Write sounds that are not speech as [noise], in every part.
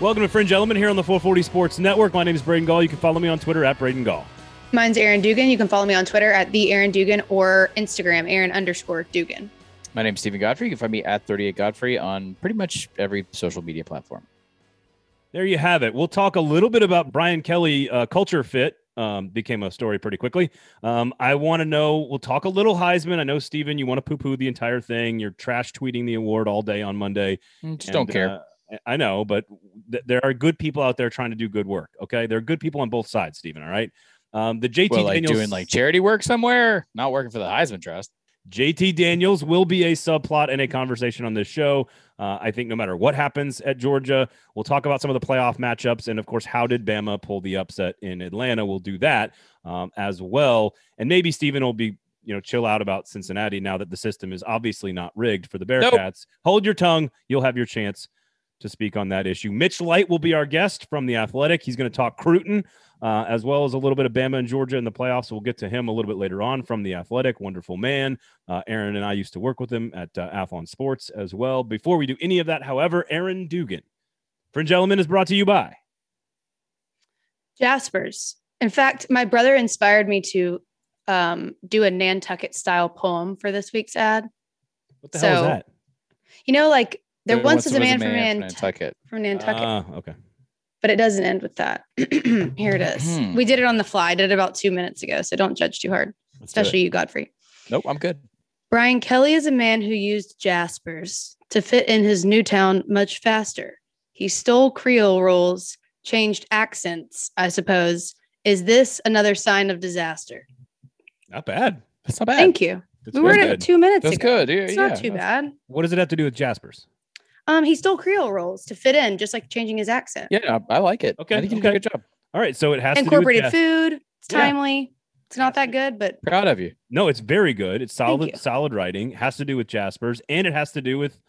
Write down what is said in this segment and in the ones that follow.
Welcome to Fringe Element here on the 440 Sports Network. My name is Braden Gall. You can follow me on Twitter at Braden Gall. Mine's Aaron Dugan. You can follow me on Twitter at the Aaron Dugan or Instagram Aaron underscore Dugan. My name's Stephen Godfrey. You can find me at 38 Godfrey on pretty much every social media platform. There you have it. We'll talk a little bit about Brian Kelly uh, culture fit. Um, became a story pretty quickly. Um, I want to know. We'll talk a little Heisman. I know Stephen, you want to poo-poo the entire thing. You're trash tweeting the award all day on Monday. Mm, Just don't care. Uh, I know, but th- there are good people out there trying to do good work. Okay, there are good people on both sides, Stephen. All right. Um, the JT Well, like Daniels doing like charity work somewhere, not working for the Heisman Trust. JT Daniels will be a subplot and a conversation on this show. Uh, I think no matter what happens at Georgia, we'll talk about some of the playoff matchups. And of course, how did Bama pull the upset in Atlanta? We'll do that um, as well. And maybe Stephen will be, you know, chill out about Cincinnati now that the system is obviously not rigged for the Bearcats. Nope. Hold your tongue. You'll have your chance to speak on that issue. Mitch Light will be our guest from the Athletic. He's going to talk Cruton uh, as well as a little bit of Bama and Georgia in the playoffs. We'll get to him a little bit later on from the Athletic. Wonderful man. Uh, Aaron and I used to work with him at uh, Athlon Sports as well. Before we do any of that, however, Aaron Dugan, Fringe Element is brought to you by. Jaspers. In fact, my brother inspired me to um, do a Nantucket style poem for this week's ad. What the hell is So, that? You know, like there There once was a man, from, from Nant- Nantucket. from Nantucket, Ah, okay. but it doesn't end with that. [clears throat] Here it is. Hmm. We did it on the fly. I did it about two minutes ago, so don't judge too hard, Let's especially you, Godfrey. Nope, I'm good. Brian Kelly is a man who used Jaspers to fit in his new town much faster. He stole Creole rules, changed accents, I suppose. Is this another sign of disaster? Not bad. That's not bad. Thank you. That's we were very at two minutes That's ago. good. Yeah, It's yeah, not too that's- bad. What does it have to do with Jaspers? Um, he stole Creole rules to fit in, just like changing his accent. Yeah, I, I like it. Okay, I think you did a good job. All right, so it has Incorporated to do with food. It's Yeah. timely. It's not that good, but Proud of you. No, it's very good. It's solid, solid writing. Has to do with Jaspers, and it has to do with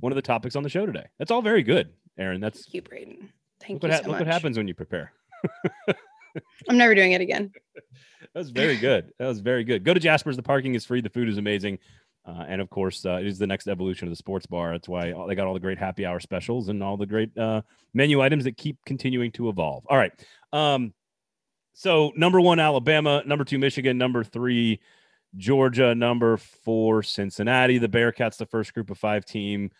one of the topics on the show today. That's all very good, Aaron. That's thank you, Braden. Thank look, you what, so look much. what happens when you prepare. [laughs] I'm never doing it again. That was very good. That was very good. Go to Jasper's. The parking is free. The food is amazing. Uh, and of course, uh, it is the next evolution of the sports bar. That's why they got all the great happy hour specials and all the great uh, menu items that keep continuing to evolve. All right. Um, so, number one, Alabama. Number two, Michigan. Number three, Georgia. Number four, Cincinnati. The Bearcats, the first group of five team.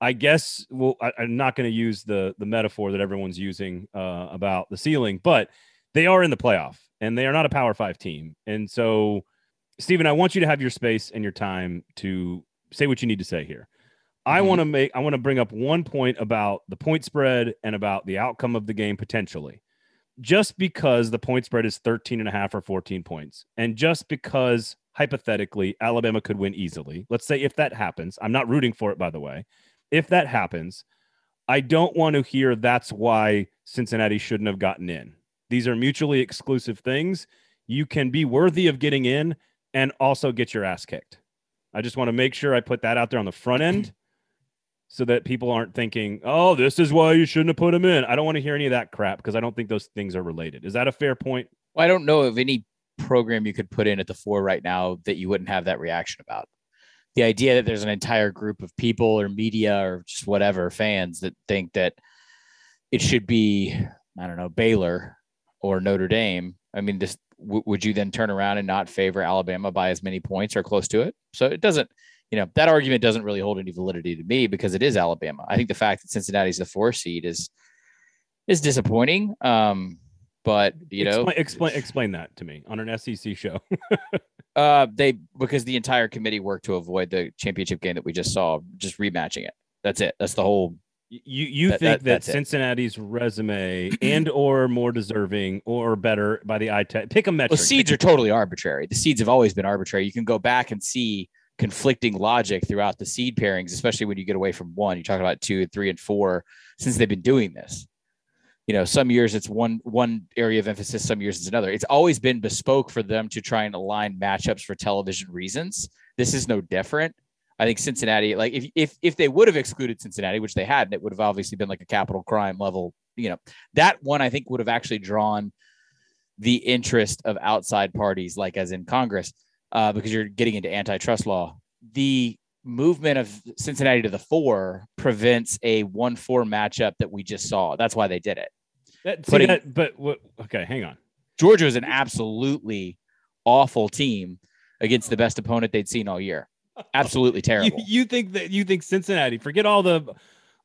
I guess well, I, I'm not going to use the the metaphor that everyone's using uh, about the ceiling, but they are in the playoff and they are not a power five team. And so, Stephen, I want you to have your space and your time to say what you need to say here. I Mhm. want to make, I want to bring up one point about the point spread and about the outcome of the game potentially. Just because the point spread is 13 and a half or 14 points, and just because hypothetically Alabama could win easily, let's say if that happens, I'm not rooting for it, by the way. If that happens, I don't want to hear that's why Cincinnati shouldn't have gotten in. These are mutually exclusive things. You can be worthy of getting in and also get your ass kicked. I just want to make sure I put that out there on the front end [clears throat] so that people aren't thinking, oh, this is why you shouldn't have put him in. I don't want to hear any of that crap because I don't think those things are related. Is that a fair point? Well, I don't know of any program you could put in at the four right now that you wouldn't have that reaction about. The idea that there's an entire group of people or media or just whatever fans that think that it should be, I don't know, Baylor or Notre Dame. I mean, this w- would you then turn around and not favor Alabama by as many points or close to it? So it doesn't, you know, that argument doesn't really hold any validity to me because it is Alabama. I think the fact that Cincinnati's the four seed is is disappointing. Um, but you know, explain, explain explain that to me on an SEC show. [laughs] Uh, they because the entire committee worked to avoid the championship game that we just saw, just rematching it. That's it. That's the whole. You you That- think that- that, that's it. Cincinnati's resume [clears throat] and or more deserving or better by the eye test pick a metric. Well, seeds are totally arbitrary. The seeds have always been arbitrary. You can go back and see conflicting logic throughout the seed pairings, especially when you get away from one. You talk about two and three and four since they've been doing this. You know, some years it's one one area of emphasis, some years it's another. It's always been bespoke for them to try and align matchups for television reasons. This is no different. I think Cincinnati, like if if if they would have excluded Cincinnati, which they hadn't, it would have obviously been like a capital crime level. You know, that one I think would have actually drawn the interest of outside parties, like as in Congress, uh, because you're getting into antitrust law. The movement of Cincinnati to the four prevents a one four matchup that we just saw. That's why they did it. That, see Putting- that, but what? Okay, hang on. Georgia is an absolutely awful team against the best opponent they'd seen all year. Absolutely [laughs] terrible. you think that you think Cincinnati? Forget all the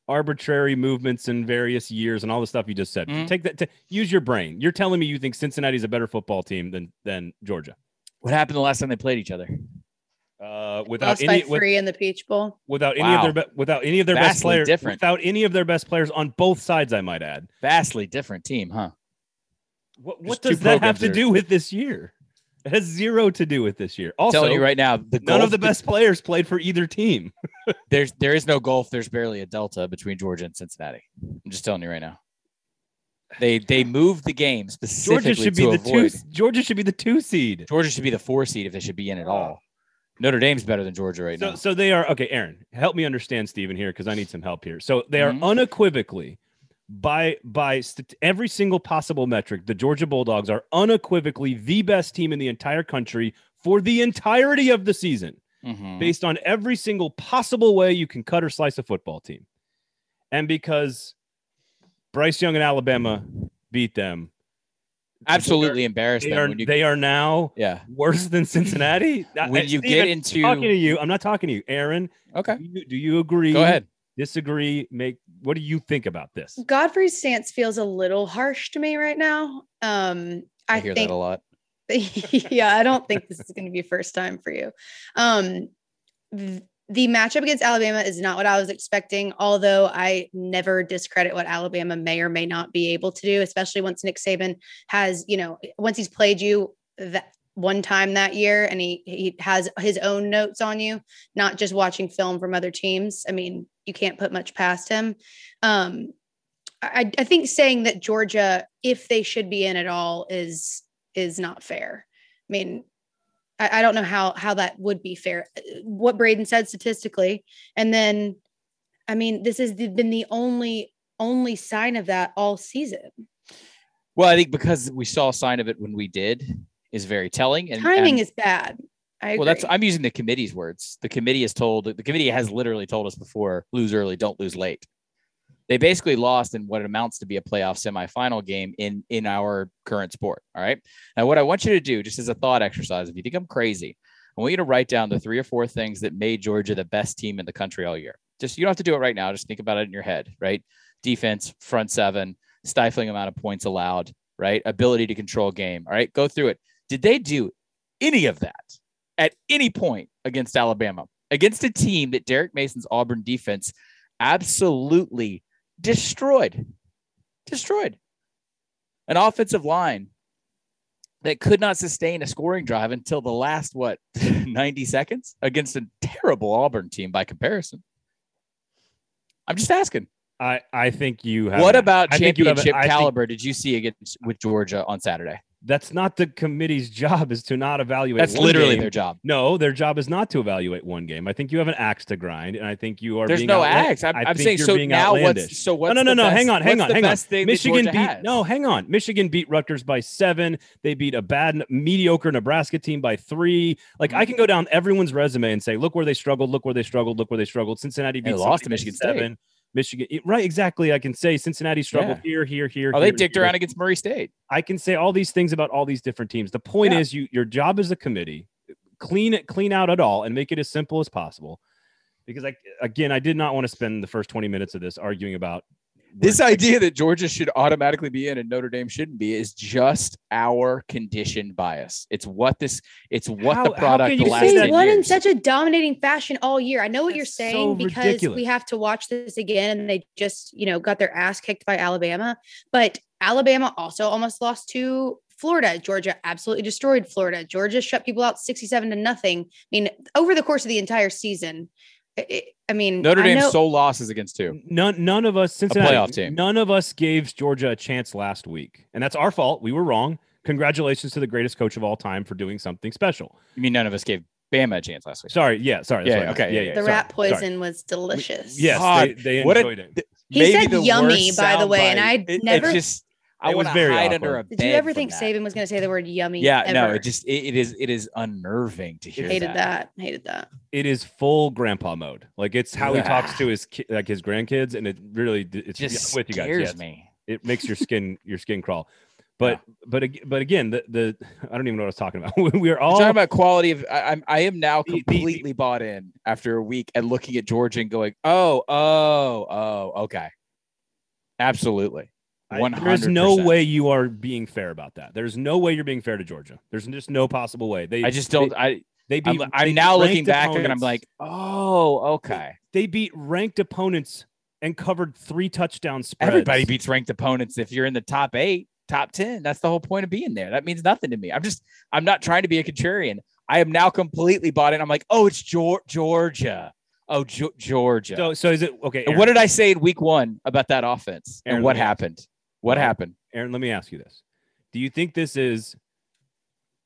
arbitrary movements in various years and all the stuff you just said. Mhm. Take that. To, use your brain. You're telling me you think Cincinnati's a better football team than than Georgia? What happened the last time they played each other? Uh, without Lost any by with, in the Peach Bowl. without any Wow. of their be- without any of their best players different. without any of their best players on both sides. I might add. Vastly different team, huh? What, what does that have to are- do with this year? It [laughs] has zero to do with this year. I'm Also, telling you right now, none of the best players played for either team. [laughs] there's there is no gulf. There's barely a delta between Georgia and Cincinnati. I'm just telling you right now. They they moved the game specifically Georgia should be the avoid. two. Georgia should be the two seed. Georgia should be the four seed if they should be in at all. Notre Dame's better than Georgia right So, now. so they are okay. Aaron, help me understand Stephen here because I need some help here. So they are Mhm. unequivocally by by st- every single possible metric, the Georgia Bulldogs are unequivocally the best team in the entire country for the entirety of the season, Mhm. based on every single possible way you can cut or slice a football team, and because Bryce Young and Alabama beat them, Absolutely embarrassed they them are you they are now yeah worse than Cincinnati. when you get Stephen, into talking to you, I'm not talking to you, Aaron. okay Do you, do you agree? go ahead Disagree? Make what do you think about this? Godfrey's stance feels a little harsh to me right now. Um, I, I, hear think that a lot [laughs] yeah, I don't think this is going to be first time for you. Um, th- the matchup against Alabama is not what I was expecting, although I never discredit what Alabama may or may not be able to do, especially once Nick Saban has, you know, once he's played you that one time that year and he he has his own notes on you, not just watching film from other teams. I mean, you can't put much past him. Um, I, I think saying that Georgia, if they should be in at all, is is not fair. I mean, I, I don't know how how that would be fair. What Braden said statistically, and then, I mean, this has been the only only sign of that all season. well i think because we saw a sign of it when we did is very telling and Timing and- is bad. I well that's i'm using the committee's words. The committee has told the committee has literally told us before lose early don't lose late. They basically lost in what amounts to be a playoff semifinal game in in our current sport all right? Now what i want you to do just as a thought exercise if you think i'm crazy i want you to write down the three or four things that made georgia the best team in the country all year. Just you don't have to do it right now. Just think about it in your head right? Defense front seven stifling amount of points allowed right? Ability to control game all right? Go through it did they do any of that at any point against Alabama, against a team that Derek Mason's Auburn defense absolutely destroyed. Destroyed. An offensive line that could not sustain a scoring drive until the last, what, [laughs] 90 seconds against a terrible Auburn team by comparison. I'm just asking. I I think you have. What about I think you have a- championship I think caliber did you see against with Georgia on Saturday? That's not the committee's [laughs] job. Is to not evaluate. That's literally game. their job. No, their job is not to evaluate one game. I think you have an axe to grind, and I think you are. There's being no outla- axe. I'm, I'm saying so now outlandish. what's so what's no, no, the no, best- hang on, hang on, hang on. best thing that Michigan beat has? no, hang on. Michigan beat Rutgers by seven. They beat a bad, mediocre Nebraska team by three. Like Mm-hmm. I can go down everyone's resume and say, look where they struggled, look where they struggled, look where they struggled. Cincinnati beat lost to Michigan State. seven. Michigan, right? Exactly. I can say Cincinnati struggled here, here, here. Oh, they here, dicked here. around against Murray State. I can say all these things about all these different teams. The point Yeah. is, you your job as a committee, clean it, clean out it all, and make it as simple as possible. Because I again, I did not want to spend the first twenty minutes of this arguing about This where- idea that Georgia should automatically be in and Notre Dame shouldn't be is just our conditioned bias. It's what this. It's what How- the how product can the you last say they that won in such a dominating fashion all year. I know what you're That's so saying because ridiculous. we have to watch this again, and they just you know got their ass kicked by Alabama. But Alabama also almost lost to Florida. Georgia absolutely destroyed Florida. Georgia shut people out 67 to nothing. I mean, over the course of the entire season. It- it- I mean, Notre Dame's know- sole losses against two. none none of us Cincinnati playoff team. none of us gave Georgia a chance last week, and that's our fault. We were wrong. Congratulations to the greatest coach of all time for doing something special. You mean none of us gave Bama a chance last week? Sorry, yeah, sorry. that's Yeah, what I meant. okay, yeah, yeah, yeah. the sorry, rat sorry. poison was delicious. Yes, God, they, they what a- enjoyed it. He Maybe said yummy, by the way, and soundbite. I It- it never- just. I was want to very hide under a awkward. bed. Did you ever think. Saban was going to say the word yummy? Yeah, no, it just it, it is it is unnerving to hear I hated that. that. Hated that. It is full grandpa mode. Like it's how he talks to his ki- like his grandkids, and it really d- it's Just yeah, with you guys. scares yes. me. It makes your [laughs] skin your skin crawl. But but but again, the the I don't even know what I was talking about. [laughs] we are We're all talking about quality of I, I'm I am now The- the- completely bought in after a week and looking at George and going, oh, oh, oh, okay. Absolutely. I- One There's no way you are being fair about that. There's no way you're being fair to Georgia. There's just no possible way. They I just don't They, I they beat. I'm, I'm beat now looking back and I'm like, oh, okay. they beat ranked opponents and covered three touchdown spreads. Everybody beats ranked opponents if you're in the top eight, top 10. That's the whole point of being there. That means nothing to me. I'm just, I'm not trying to be a contrarian. I am now completely bought in. I'm like, oh, it's Georgia. Oh, Ge- Georgia. So so is it okay? and what did I say in week one about that offense? Aaron, and what happened? What happened? Aaron, let me ask you this. Do you think this is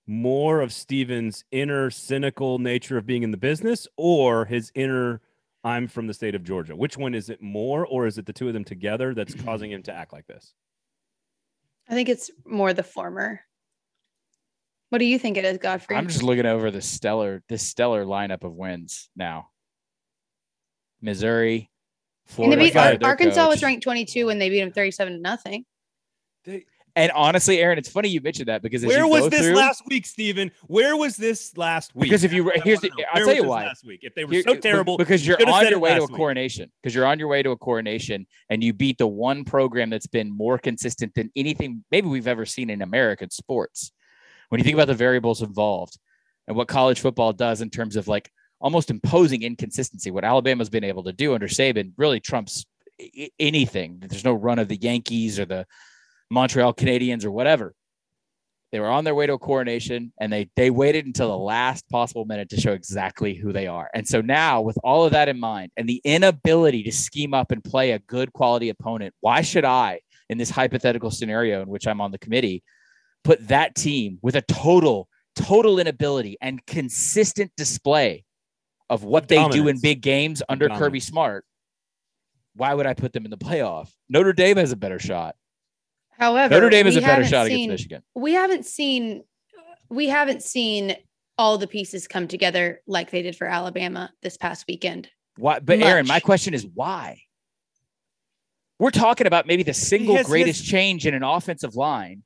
more of Stephen's inner cynical nature of being in the business or his inner I'm from the state of Georgia? Which one is it more or is it the two of them together that's [clears throat] causing him to act like this? I think it's more the former. What do you think it is, Godfrey? I'm just looking over the stellar, this stellar lineup of wins now. Missouri, And Florida. they beat, fired their Arkansas was ranked 22 when they beat them 37 to nothing. And honestly, Aaron, it's funny you mentioned that because Where was this through- last week, Stephen? Where was this last week? Because if you- I here's the- I'll Where tell you why. Last week, if they were Here- so be- terrible, because you're should've on your way to a week. coronation because you're on your way to a coronation and you beat the one program that's been more consistent than anything maybe we've ever seen in American sports. When you think about the variables involved and what college football does in terms of like almost imposing inconsistency, what Alabama's been able to do under Saban really trumps anything. There's no run of the Yankees or the Montreal Canadiens or whatever. They were on their way to a coronation and they they waited until the last possible minute to show exactly who they are. And so now with all of that in mind and the inability to scheme up and play a good quality opponent, why should I in this hypothetical scenario in which I'm on the committee put that team with a total total inability and consistent display of what they do in big games under Dominance. Kirby Smart? Why would I put them in the playoff? Notre Dame has a better shot. However, Notre Dame has we a better shot seen, against Michigan. We haven't seen we haven't seen all the pieces come together like they did for Alabama this past weekend. Why? But Aaron, my question is why? We're talking about maybe the single has- greatest change in an offensive line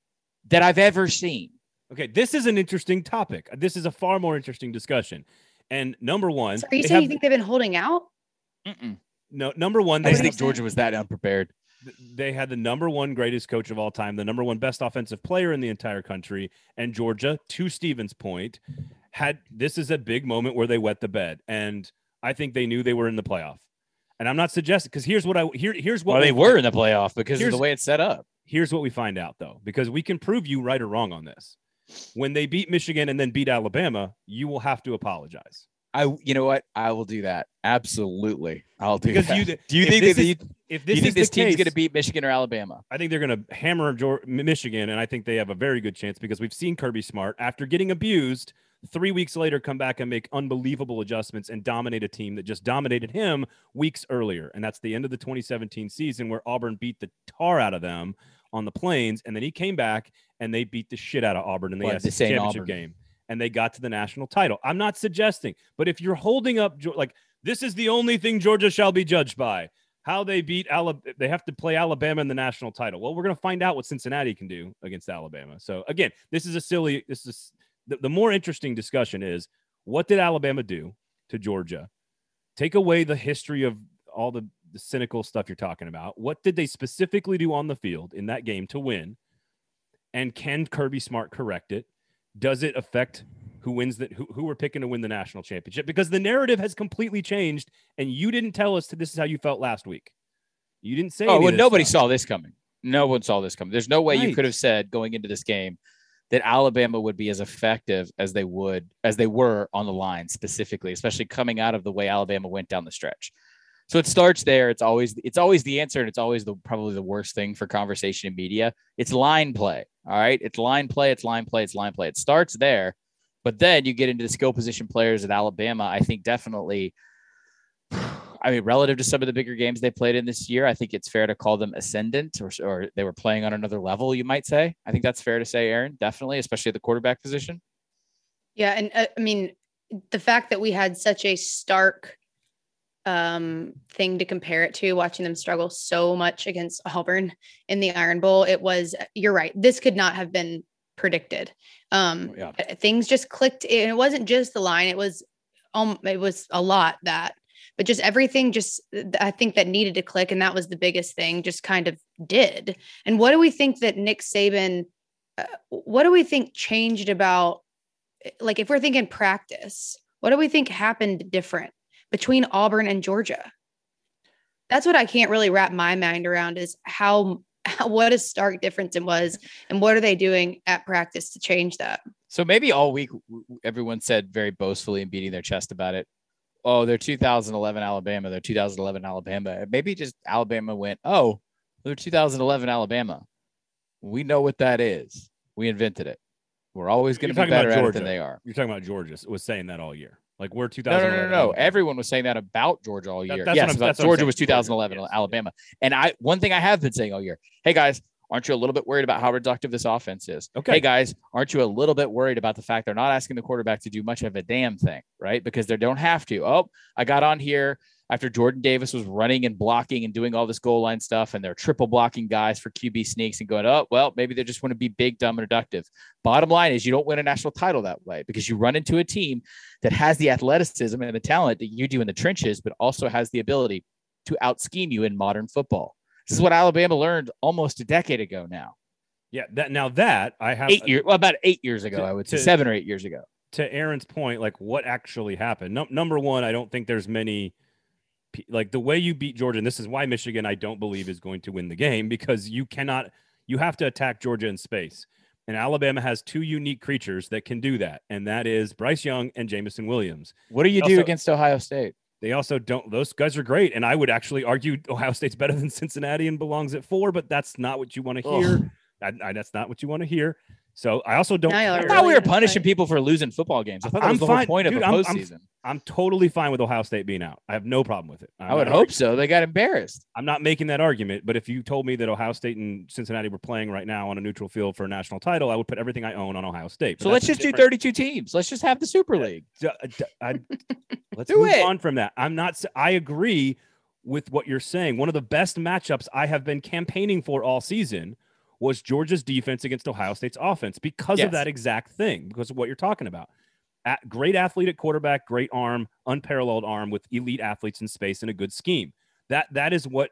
that I've ever seen. Okay, this is an interesting topic. This is a far more interesting discussion. And number one, So are you saying have- you think they've been holding out? Mm-mm. no number one, they just What do you think Georgia was that unprepared. they had the number one greatest coach of all time, the number one best offensive player in the entire country, and Georgia, to Stephen's point, had this is a big moment where they wet the bed, and I think they knew they were in the playoff. And I'm not suggesting because here's what I here here's what Well, they we- were in the playoff because of the way it's set up. Here's what we find out though, because we can prove you right or wrong on this. When they beat Michigan and then beat Alabama, you will have to apologize I, you know what? I will do that. Absolutely, I'll do because that. you. do you if think this that is- you, if this you think is this team's going to beat Michigan or Alabama? I think they're going to hammer Michigan, and I think they have a very good chance because we've seen Kirby Smart after getting abused. Three weeks later, come back and make unbelievable adjustments and dominate a team that just dominated him weeks earlier. And that's the end of the 2017 season where Auburn beat the tar out of them on the plains. And then he came back and they beat the shit out of Auburn in the What, SEC this championship Auburn. game. And they got to the national title. I'm not suggesting, but if you're holding up, like, this is the only thing Georgia shall be judged by how they beat Alabama. They have to play Alabama in the national title. Well, we're going to find out what Cincinnati can do against Alabama. So again, this is a silly. This is the, the more interesting discussion is what did Alabama do to Georgia? Take away the history of all the, the cynical stuff you're talking about. What did they specifically do on the field in that game to win? And can Kirby Smart correct it? Does it affect who wins that who, who we're picking to win the national championship? Because the narrative has completely changed, and you didn't tell us that this is how you felt last week. You didn't say. Oh, well, nobody stuff. saw this coming. No one saw this coming. There's no way you could have said going into this game that Alabama would be as effective as they would as they were on the line specifically, especially coming out of the way Alabama went down the stretch. So it starts there. It's always it's always the answer, and it's always the probably the worst thing for conversation in media. It's line play. All right, it's line play. It's line play. It's line play. It starts there, but then you get into the skill position players at Alabama. I think definitely. I mean, relative to some of the bigger games they played in this year, I think it's fair to call them ascendant or, or they were playing on another level, you might say. I think that's fair to say, Aaron, definitely, especially at the quarterback position. Yeah. And uh, I mean, the fact that we had such a stark um, thing to compare it to, watching them struggle so much against Auburn in the Iron Bowl, it was, you're right. This could not have been predicted. Um, yeah. Things just clicked. And it wasn't just the line, it was, um, it was a lot that but just everything just i think that needed to click and that was the biggest thing just kind of did and what do we think that nick saban uh, what do we think changed about like if we're thinking practice what do we think happened different between auburn and georgia that's what i can't really wrap my mind around is how, how what a stark difference it was and what are they doing at practice to change that so maybe all week everyone said very boastfully and beating their chest about it oh, they're 2011 Alabama, they're 2011 Alabama. Maybe just Alabama went, oh, they're 2011 Alabama. We know what that is. We invented it. We're always going to be better at it than they are. You're talking about Georgia was saying that all year. Like we're 2011. No, no, no, no. Everyone was saying that about Georgia all year. That, yes, about Georgia was 2011 Georgia, yes. Alabama. And I one thing I have been saying all year. Hey guys, Aren't you a little bit worried about how reductive this offense is? Okay. Hey guys, aren't you a little bit worried about the fact they're not asking the quarterback to do much of a damn thing, right? Because they don't have to. Oh, I got on here after Jordan Davis was running and blocking and doing all this goal line stuff, and they're triple blocking guys for QB sneaks and going, oh, well, maybe they just want to be big, dumb, and reductive. Bottom line is you don't win a national title that way because you run into a team that has the athleticism and the talent that you do in the trenches, but also has the ability to out scheme you in modern football. This is what Alabama learned almost a decade ago now. Yeah, that now that I have eight years, well, about eight years ago, to, I would say to, seven or eight years ago. To Aaron's point, like what actually happened? No, number one, I don't think there's many like the way you beat Georgia, and this is why Michigan, I don't believe, is going to win the game because you cannot, you have to attack Georgia in space. And Alabama has two unique creatures that can do that, and that is Bryce Young and Jameson Williams. What do you also, do against Ohio State? They also don't, those guys are great. And I would actually argue Ohio State's better than Cincinnati and belongs at four, but that's not what you want to hear. I, I, that's not what you want to hear. So I also don't. I thought we were punishing people for losing football games. I thought that was I'm the fine. whole point Dude, of a postseason. I'm, I'm, totally fine with Ohio State being out. I have no problem with it. I'm i would hope so. They got embarrassed. I'm not making that argument, but if you told me that Ohio State and Cincinnati were playing right now on a neutral field for a national title, I would put everything I own on Ohio State. But so let's just do 32 teams. Let's just have the Super League. Uh, I, [laughs] let's do move it. on from that. I'm not. I agree with what you're saying. One of the best matchups I have been campaigning for all season was Georgia's defense against Ohio State's offense because yes. of that exact thing, because of what you're talking about. At, great athlete at quarterback, great arm, unparalleled arm with elite athletes in space and a good scheme. That that is what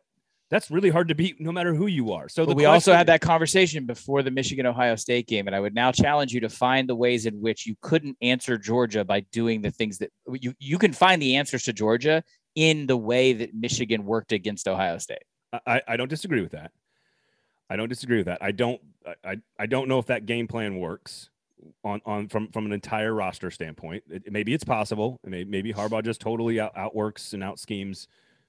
that's really hard to beat no matter who you are. So we also had that conversation before the Michigan Ohio State game, and I would now challenge you to find the ways in which you couldn't answer Georgia by doing the things that you you can find the answers to Georgia in the way that Michigan worked against Ohio State. I, I don't disagree with that. I don't disagree with that. I don't I, I don't know if that game plan works on on from from an entire roster standpoint. It, maybe it's possible. May, maybe Harbaugh just totally out, outworks and out schemes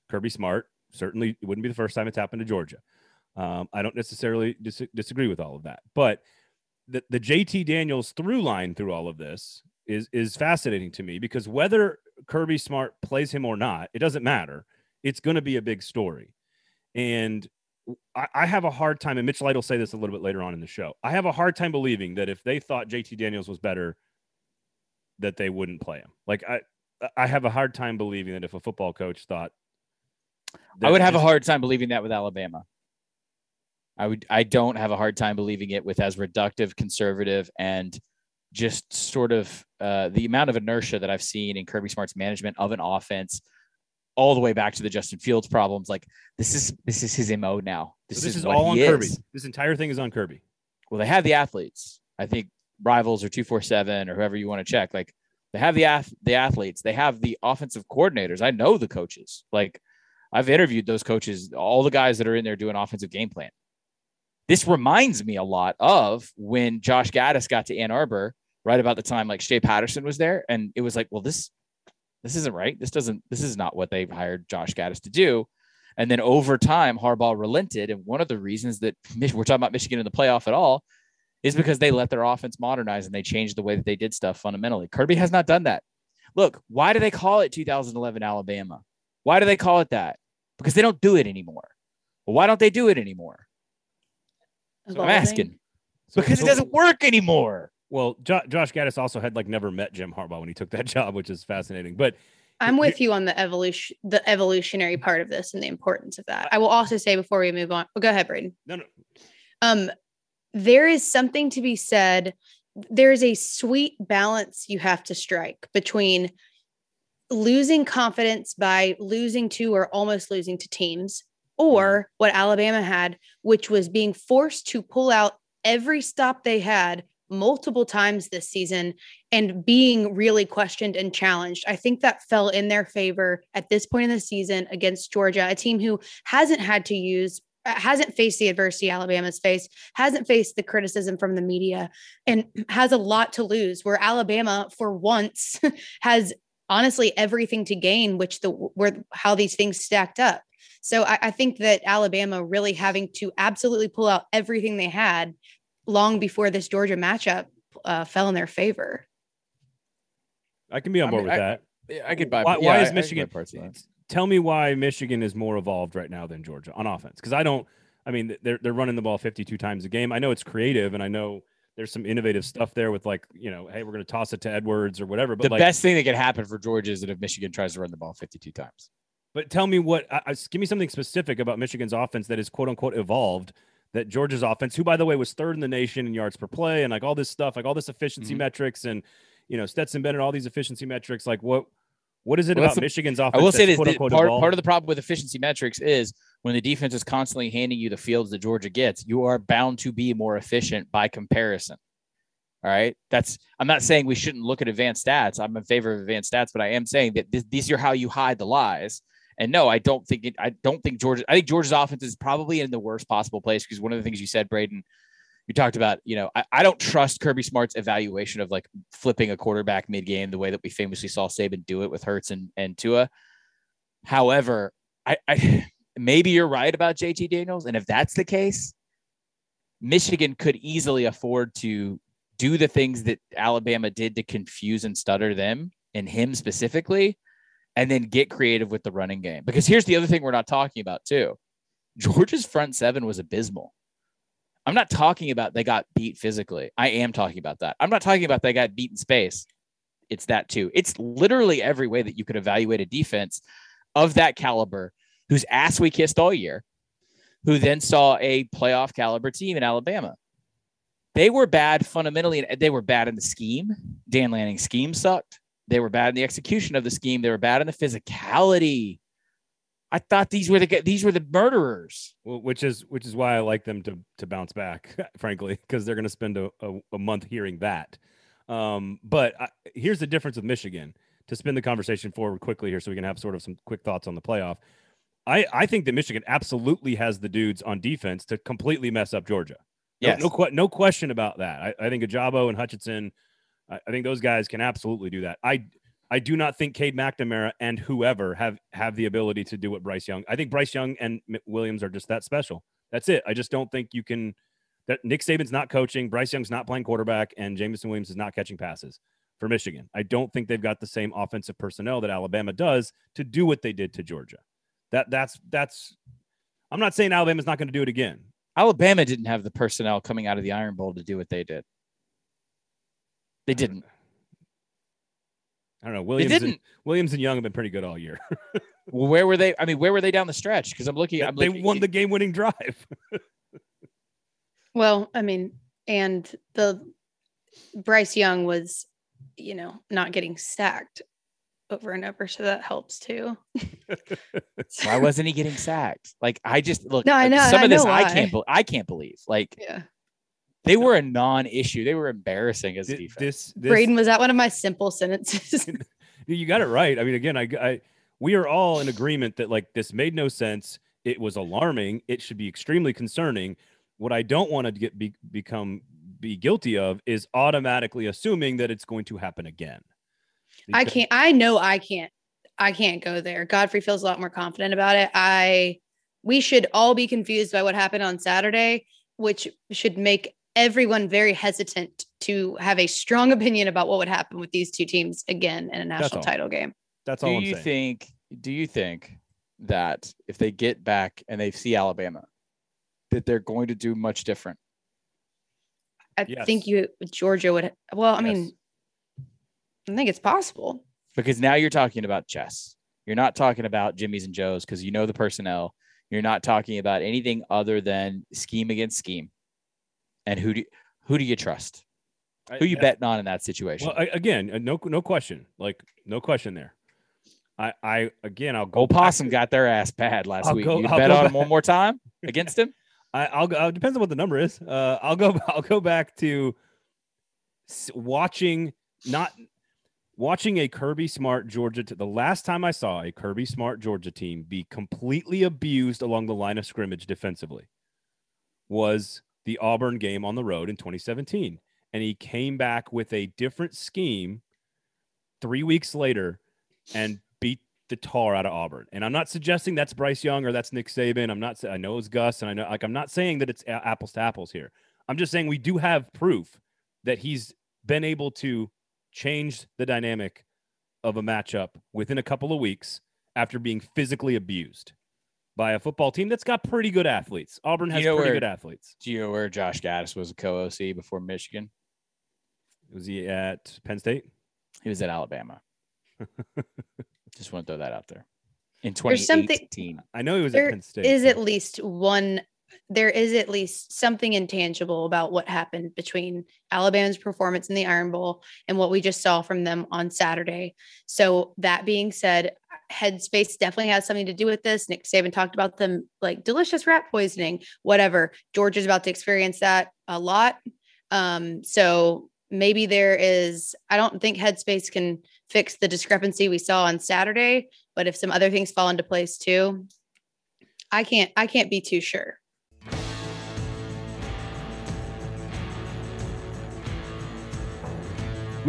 Kirby Smart. Certainly, it wouldn't be the first time it's happened to Georgia. Um, I don't necessarily dis- disagree with all of that, but the the JT Daniels through line through all of this is is fascinating to me because whether Kirby Smart plays him or not, it doesn't matter. It's going to be a big story, and I, I have a hard time, and Mitch Light will say this a little bit later on in the show. I have a hard time believing that if they thought JT Daniels was better, that they wouldn't play him. Like I, I have a hard time believing that if a football coach thought, I would have a hard time believing that with Alabama. I would. I don't have a hard time believing it with as reductive, conservative, and just sort of uh, the amount of inertia that I've seen in Kirby Smart's management of an offense all the way back to the Justin Fields problems. Like this is this is his mo now. This, so this is, is all on is. Kirby. This entire thing is on Kirby. Well, they have the athletes. I think rivals or two four seven or whoever you want to check. Like they have the ath- the athletes. They have the offensive coordinators. I know the coaches. Like I've interviewed those coaches, all the guys that are in there doing offensive game plan. This reminds me a lot of when Josh Gattis got to Ann Arbor right about the time like Shea Patterson was there, and it was like, well, this this isn't right. This doesn't, this is not what they've hired Josh Gattis to do. And then over time, Harbaugh relented. And one of the reasons that [laughs] we're talking about Michigan in the playoff at all is because they let their offense modernize and they changed the way that they did stuff fundamentally. Kirby has not done that. Look, why do they call it 2011 Alabama? Why do they call it that? Because they don't do it anymore. Well, why don't they do it anymore? So I'm asking. So- Because so- it doesn't work anymore. Well, jo- Josh Gattis also had like never met Jim Harbaugh when he took that [laughs] job, which is fascinating. But I'm with you on the evolution, the evolutionary part of this and the importance of that. I will also say before we move on, well, go ahead, Braden. no, no, Um, there is something to be said. There is a sweet balance you have to strike between losing confidence by losing to or almost losing to teams, or what Alabama had, which was being forced to pull out every stop they had multiple times this season and being really questioned and challenged. I think that fell in their favor at this point in the season against Georgia, a team who hasn't had to use uh, hasn't faced the adversity Alabama's faced, hasn't faced the criticism from the media, and has a lot to lose. Where Alabama, for once, [laughs] has honestly everything to gain, which the where how these things stacked up. So I, I think that Alabama really having to absolutely pull out everything they had long before this Georgia matchup uh, fell in their favor. I can be on I board mean, with I- that. I could buy. Why, yeah, why I- I is could Michigan? parts of that. Tell me why Michigan is more evolved right now than Georgia on offense. Because I don't. I mean, they're they're running the ball 52 times a game. I know it's creative, and I know there's some innovative stuff there with like you know, hey, we're going to toss it to Edwards or whatever. But The like, best thing that could happen for Georgia is that if Michigan tries to run the ball 52 times. But tell me what. I, I, give me something specific about Michigan's offense that is quote unquote evolved. That Georgia's offense, who by the way was third in the nation in yards per play, and like all this stuff, like all this efficiency Mhm. metrics, and you know Stetson Bennett, all these efficiency metrics. Like what? What is it Well, about the- Michigan's offense? I will say this: quote unquote part, part of the problem with efficiency metrics is when the defense is constantly handing you the fields that Georgia gets, you are bound to be more efficient by comparison. All right, that's. I'm not saying we shouldn't look at advanced stats. I'm in favor of advanced stats, but I am saying that this, these are how you hide the lies. And no, I don't think it. I don't think Georgia. I think Georgia's offense is probably in the worst possible place because one of the things you said, Braden, you talked about. You know, I, I don't trust Kirby Smart's evaluation of like flipping a quarterback mid game the way that we famously saw Saban do it with Hurts and and Tua. However, I, I [sighs] maybe you're right about JT Daniels, and if that's the case, Michigan could easily afford to do the things that Alabama did to confuse and stutter them and him specifically, and then get creative with the running game. Because here's the other thing we're not talking about too. Georgia's front seven was abysmal. I'm not talking about they got beat physically. I am talking about that. I'm not talking about they got beat in space. It's that too. It's literally every way that you could evaluate a defense of that caliber whose ass we kissed all year, who then saw a playoff caliber team in Alabama. They were bad fundamentally, and they were bad in the scheme. Dan Lanning's scheme sucked. They were bad in the execution of the scheme. They were bad in the physicality. I thought these were the these were the murderers. Well, which is which is why I like them to to bounce back, [laughs] frankly, because they're going to spend a, a, a month hearing that. Um, but I, here's the difference with Michigan. To spin the conversation forward quickly here, so we can have sort of some quick thoughts on the playoff. I I think that Michigan absolutely has the dudes on defense to completely mess up Georgia. No, Yes. no, que- no question about that. I, I think Ojabo and Hutchinson, I, I think those guys can absolutely do that. I I do not think Cade McNamara and whoever have have the ability to do what Bryce Young. I think Bryce Young and Williams are just that special. That's it. I just don't think you can. That Nick Saban's not coaching, Bryce Young's not playing quarterback, and Jameson Williams is not catching passes for Michigan. I don't think they've got the same offensive personnel that Alabama does to do what they did to Georgia. That that's that's. I'm not saying Alabama's not going to do it again. Alabama didn't have the personnel coming out of the Iron Bowl to do what they did. They didn't. I don't know. Williams and, didn't. Williams and Young have been pretty good all year. [laughs] Well, where were they? I mean, where were they down the stretch? Because I'm looking. they I'm they looking, won the game-winning drive. [laughs] Well, I mean, and the Bryce Young was, you know, not getting sacked over and over, so that helps too. [laughs] Why wasn't he getting sacked? Like I just look. No, I know- Some I of this know I can't. be- I can't believe. Like Yeah. They were a non-issue. They were embarrassing as a Th- defense. this, this Braden, was that one of my simple sentences? [laughs] you got it right. I mean, again, I, I we are all in agreement that like this made no sense. It was alarming. It should be extremely concerning. What I don't want to get be, become be guilty of is automatically assuming that it's going to happen again. I can't. I know I can't. I can't go there. Godfrey feels a lot more confident about it. I. We should all be confused by what happened on Saturday, which should make everyone very hesitant to have a strong opinion about what would happen with these two teams again in a national title game. That's Do all I'm you saying. think do you think that if they get back and they see Alabama, that they're going to do much different? I Yes. think you Georgia would. Well, I mean, I think it's possible. Because now you're talking about chess. You're not talking about Jimmy's and Joe's because you know the personnel. You're not talking about anything other than scheme against scheme. And who do who do you trust? Who you I- betting on in that situation? Well, I- again, uh, no, no question. Like, no question there. I, I again, I'll go. Possum to- got their ass bad last I'll week. go- you I'll bet on him one more time [laughs] against him? I, I'll go. Uh, depends on what the number is. Uh, I'll go. [laughs] I'll go back to watching not watching a Kirby Smart Georgia. T- the last time I saw a Kirby Smart Georgia team be completely abused along the line of scrimmage defensively was the Auburn game on the road in 2017, and he came back with a different scheme three weeks later and beat the tar out of Auburn. And I'm not suggesting that's Bryce Young or that's Nick Saban. I'm not. I know it's Gus, and I know like I'm not saying that it's apples to apples here. I'm just saying we do have proof that he's been able to change the dynamic of a matchup within a couple of weeks after being physically abused by a football team that's got pretty good athletes. Auburn has You know pretty where- good athletes. Do you know where Josh Gattis was a co-OC before Michigan? Was he at Penn State? He was at Alabama. [laughs] Just want to throw that out there. In There's something- 2018. I know he was There at Penn State. Is at least one. There is at least something intangible about what happened between Alabama's performance in the Iron Bowl and what we just saw from them on Saturday. So that being said, Headspace definitely has something to do with this. Nick Saban talked about them like delicious rat poisoning, whatever. Georgia's about to experience that a lot. Um, so maybe there is. I don't think Headspace can fix the discrepancy we saw on Saturday, but if some other things fall into place too, I can't I can't be too sure.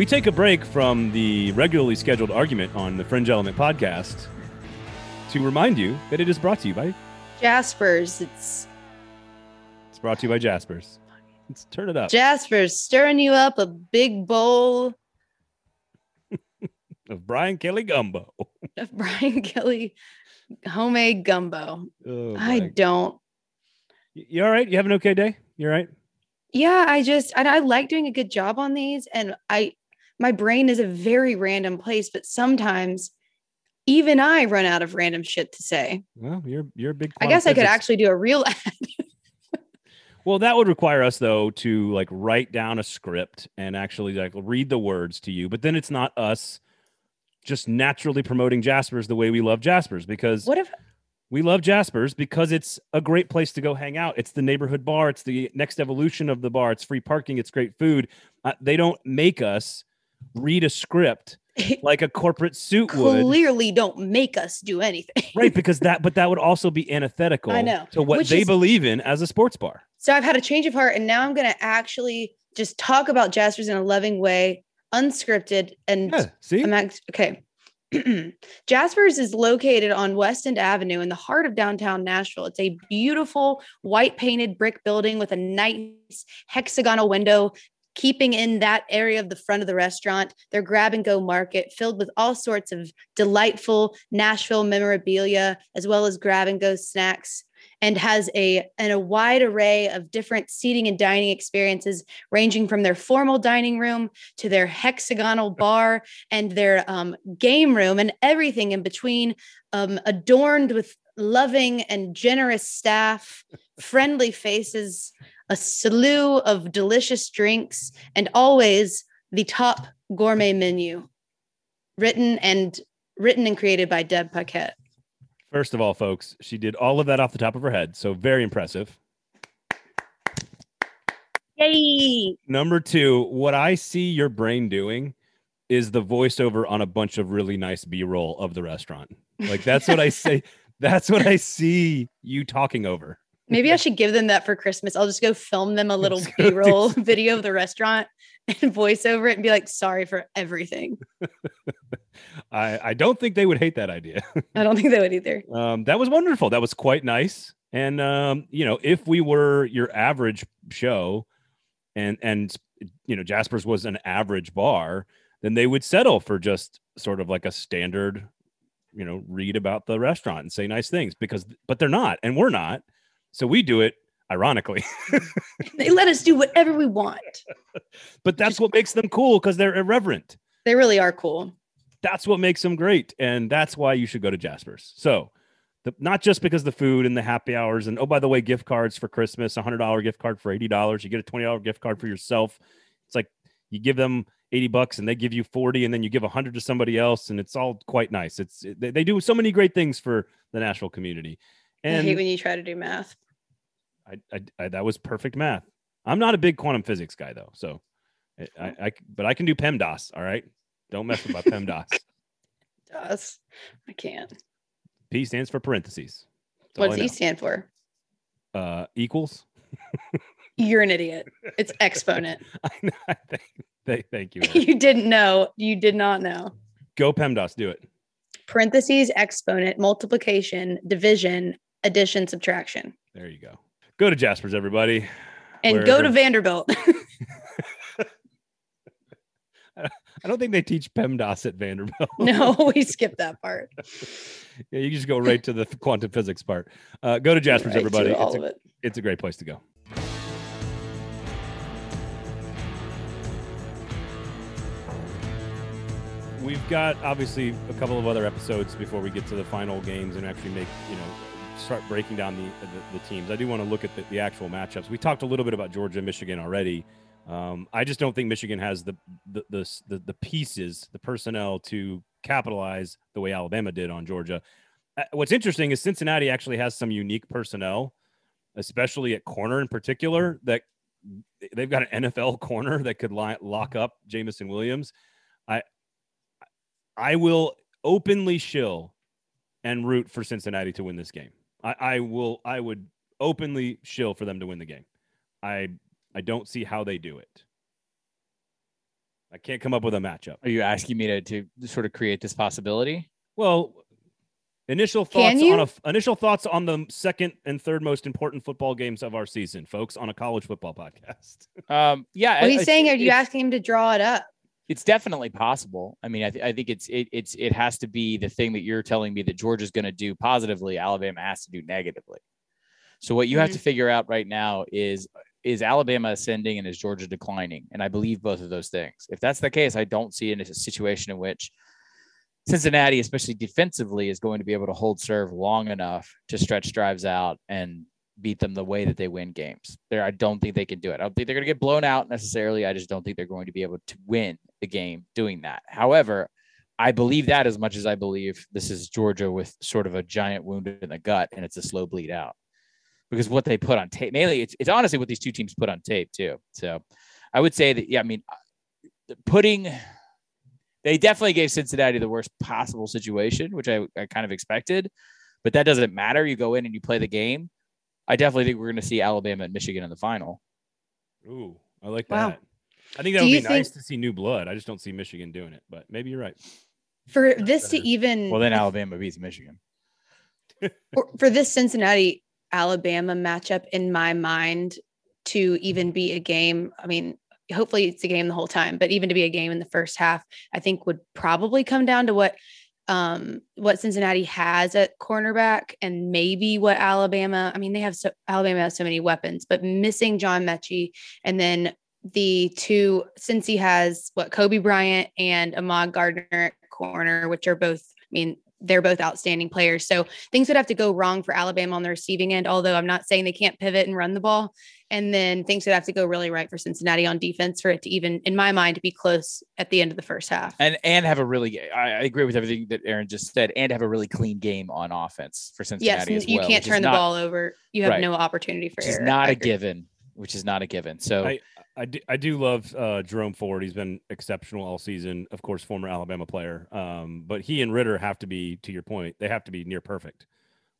We take a break from the regularly scheduled argument on the Fringe Element podcast to remind you that it is brought to you by Jaspers, it's it's brought to you by Jaspers. Let's turn it up. Jaspers stirring you up a big bowl [laughs] of Brian Kelly Gumbo. of [laughs] Brian Kelly homemade gumbo. Oh, I don't. You all right? You have an okay day? You all right? Yeah, I just and I like doing a good job on these, and I my brain is a very random place, but sometimes even I run out of random shit to say. Well, you're you're a big. I guess I could actually do a real ad. [laughs] Well, that would require us though to like write down a script and actually like read the words to you. But then it's not us just naturally promoting Jaspers the way we love Jaspers because What if we love Jaspers because it's a great place to go hang out. It's the neighborhood bar. It's the next evolution of the bar. It's free parking. It's great food. Uh, they don't make us read a script [laughs] like a corporate suit would, clearly don't make us do anything? [laughs] right? Because that, but that would also be antithetical I know, to what which they is- believe in as a sports bar. So I've had a change of heart, and now I'm going to actually just talk about Jaspers in a loving way, unscripted. And Yeah. See, I'm act- okay. [clears throat] Jaspers is located on West End Avenue in the heart of downtown Nashville. It's a beautiful white painted brick building with a nice hexagonal window. Keeping in that area of the front of the restaurant, their grab and go market filled with all sorts of delightful Nashville memorabilia, as well as grab and go snacks and has a and a wide array of different seating and dining experiences ranging from their formal dining room to their hexagonal bar and their um, game room and everything in between um, adorned with loving and generous staff friendly faces a slew of delicious drinks and always the top gourmet menu written and written and created by deb paquette First of all, folks, she did all of that off the top of her head. So very impressive. yay Number two, what I see your brain doing is the voiceover on a bunch of really nice B roll of the restaurant. Like that's what I [laughs] say. That's what I see you talking over. Maybe I should give them that for Christmas. I'll just go film them a little [laughs] do B-roll [laughs] video of the restaurant and voice over it and be like, sorry for everything. [laughs] I, I don't think they would hate that idea. I don't think they would either. Um, that was wonderful. That was quite nice. And um, you know, if we were your average show, and and you know Jasper's was an average bar, then they would settle for just sort of like a standard you know, read about the restaurant and say nice things because, but they're not, and we're not. So we do it ironically. [laughs] they let us do whatever we want. [laughs] but that's what makes them cool because they're irreverent. They really are cool. That's what makes them great. And that's why you should go to Jasper's. So, the, not just because the food and the happy hours and oh by the way gift cards for christmas a hundred dollar gift card for eighty dollars you get a twenty dollar gift card for yourself it's like you give them 80 bucks and they give you 40 and then you give 100 to somebody else and it's all quite nice it's they, they do so many great things for the national community and I hate when you try to do math. I, I, I that was perfect math i'm not a big quantum physics guy though so I, I, I but i can do pemdas all right don't mess with my pemdas [laughs] Does I can't. p stands for parentheses That's What does E stand for? uh equals [laughs] You're an idiot. It's exponent. [laughs] i know thank, thank, thank you you didn't know. You did not know. go pemdas do it Parentheses, exponent, multiplication, division, addition, subtraction. there you go go to jasper's everybody And go to Vanderbilt. [laughs] [laughs] I don't think they teach PEMDAS at Vanderbilt. no, [laughs] we skipped that part. yeah, you just go right to the quantum physics part. Uh, go to Jasper's, Right to everybody. all It's of a, it. it's a great place to go. We've got obviously a couple of other episodes before we get to the final games and actually make you know start breaking down the the, the teams. I do want to look at the, the actual matchups. We talked a little bit about Georgia, and Michigan already. Um, I just don't think Michigan has the the, the the pieces, the personnel to capitalize the way Alabama did on Georgia. Uh, What's interesting is Cincinnati actually has some unique personnel, especially at corner in particular. That they've got an NFL corner that could lock up Jameson Williams. I I will openly shill and root for Cincinnati to win this game. I, I will. I would openly shill for them to win the game. I I don't see how they do it. I can't come up with a matchup. Are you asking me to, to sort of create this possibility? Well, initial thoughts on a, initial thoughts on the second and third most important football games of our season, folks, on a college football podcast. [laughs] Um, yeah. Well, I- he's I- saying, are you asking him to draw it up? It's definitely possible. I mean, I, th- I think it's it, it's it has to be the thing that you're telling me that Georgia's going to do positively. Alabama has to do negatively. So what you have mm-hmm. to figure out right now is is Alabama ascending and is Georgia declining? And I believe both of those things. If that's the case, I don't see in a situation in which Cincinnati, especially defensively, is going to be able to hold serve long enough to stretch drives out and beat them the way that they win games. There, I don't think they can do it. I don't think they're going to get blown out necessarily. I just don't think they're going to be able to win the game doing that. However, I believe that as much as I believe this is Georgia with sort of a giant wound in the gut and it's a slow bleed out. Because what they put on tape, mainly it's, it's honestly what these two teams put on tape too. So I would say that, yeah, I mean, uh, putting, they definitely gave Cincinnati the worst possible situation, which I, I kind of expected, but that doesn't matter. You go in and you play the game. I definitely think we're going to see Alabama and Michigan in the final. Ooh, I like Wow. that. I think that Do would be you think- nice to see new blood. I just don't see Michigan doing it, but maybe you're right. For this to even Well, then Alabama beats Michigan. [laughs] for, for this Cincinnati Alabama matchup in my mind to even be a game, I mean, hopefully it's a game the whole time, but even to be a game in the first half, I think would probably come down to what um what Cincinnati has at cornerback and maybe what Alabama, I mean, they have so Alabama has so many weapons, but missing John Metchie and then the two since he has what Coby Bryant and Ahmad Gardner at corner, which are both, I mean, they're both outstanding players. So things would have to go wrong for Alabama on the receiving end, although I'm not saying they can't pivot and run the ball. And then things would have to go really right for Cincinnati on defense for it to even, in my mind, to be close at the end of the first half. And and have a really I, I agree with everything that Aaron just said, and have a really clean game on offense for yes, Cincinnati as you well. can't turn the not- ball over. You have Right. no opportunity for which is not I a agree. given. Which is not a given. So I, I do, I do love uh, Jerome Ford. He's been exceptional all season. Of course, former Alabama player. Um, but he and Ridder have to be, to your point, they have to be near perfect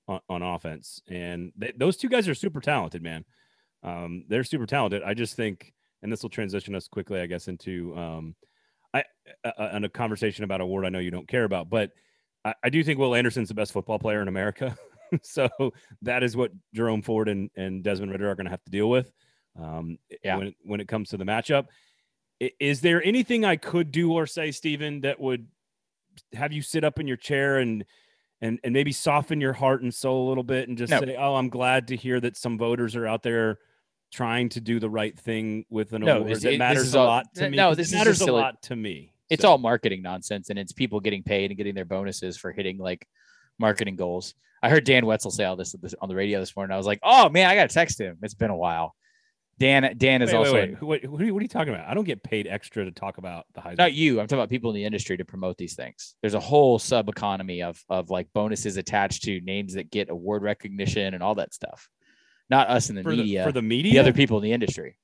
on, on offense. And they, those two guys are super talented, man. Um, they're super talented. I just think, and this will transition us quickly, I guess, into um, I a conversation about a word I know you don't care about, but I, I do think Will Anderson's the best football player in America. [laughs] so that is what Jerome Ford and, and Desmond Ridder are going to have to deal with. Um, Yeah. when when it comes to the matchup, is there anything I could do or say, Stephen, that would have you sit up in your chair and and and maybe soften your heart and soul a little bit and just No. say, "Oh, I'm glad to hear that some voters are out there trying to do the right thing with an No, award that it- matters a all- lot to me." no, this matters just a silly. lot to me. It's So- all marketing nonsense, and it's people getting paid and getting their bonuses for hitting like marketing goals. I heard Dan Wetzel say all this on the radio this morning. I was like, "Oh man, I got to text him. It's been a while." Dan Dan is Wait, wait, also wait. Who- What, who are you- what are you talking about? I don't get paid extra to talk about the Heisman. not you. I'm talking about people in the industry to promote these things. There's a whole sub economy of of like bonuses attached to names that get award recognition and all that stuff. Not us in the for media, the for the media. the other people in the industry.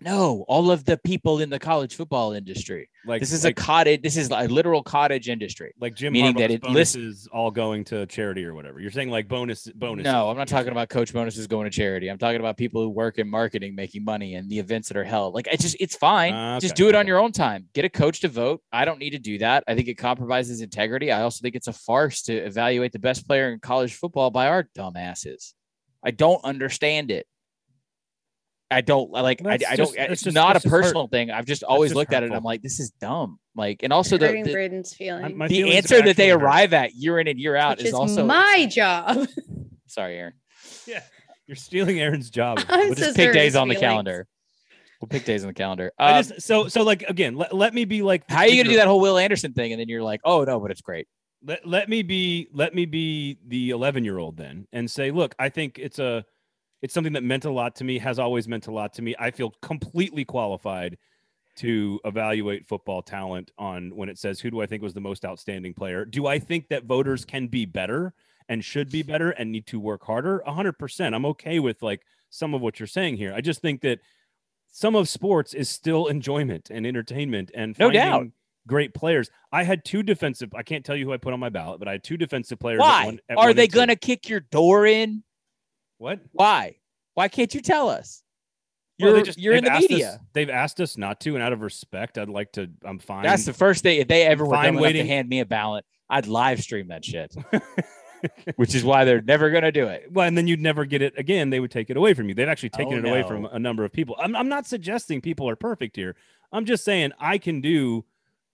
No, all of the people in the college football industry. like This is like, a cottage. This is a literal cottage industry. like Jim meaning Harbaugh's that it lists- is all going to charity or whatever. You're saying like bonus bonus. No, I'm not talking about coach bonuses going to charity. I'm talking about people who work in marketing making money and the events that are held. Like it's just it's fine. Ah, Just do it on your own time. Get a coach to vote. I don't need to do that. I think it compromises integrity. I also think it's a farce to evaluate the best player in college football by our dumbasses. I don't understand it. I don't like. I, That's I don't. just- it's just- not a that's just hurt- personal thing. I've just always just looked at it and. I'm like, this is dumb. Like, and also the, hurting the, Braden's feelings. the answer that they hurt. arrive at year in and year out which is is also my job. [laughs] sorry, Aaron. Yeah, you're stealing Aaron's job. [laughs] I'm We'll just pick sorry, days on the calendar. We'll pick days on the calendar. I Uh, just so so like again. Let, let me be like. how are you gonna do that whole Will Anderson thing, and then you're like, oh no, but it's great. Let, let me be let me be the 11 year old then and say, look, I think it's a it's something that meant a lot to me, has always meant a lot to me. I feel completely qualified to evaluate football talent on when it says who do I think was the most outstanding player. Do I think that voters can be better and should be better and need to work harder? 100%. I'm okay with like some of what you're saying here. I just think that some of sports is still enjoyment and entertainment and No doubt. great players. I had two defensive. I can't tell you who I put on my ballot, but I had two defensive players. at Why one- at are they gonna kick your door in? What? Why? Why can't you tell us? You're they just- you're in the asked us- media. they've asked us not to, and out of respect, I'd like to. I'm fine. That's the first thing. If they ever were fine dumb to hand me a ballot, I'd live stream that shit. [laughs] Which is why they're never gonna do it. well, and then you'd never get it again. They would take it away from you. They've actually taken Oh, it away from a number of people. I'm, I'm not suggesting people are perfect here. I'm just saying I can do,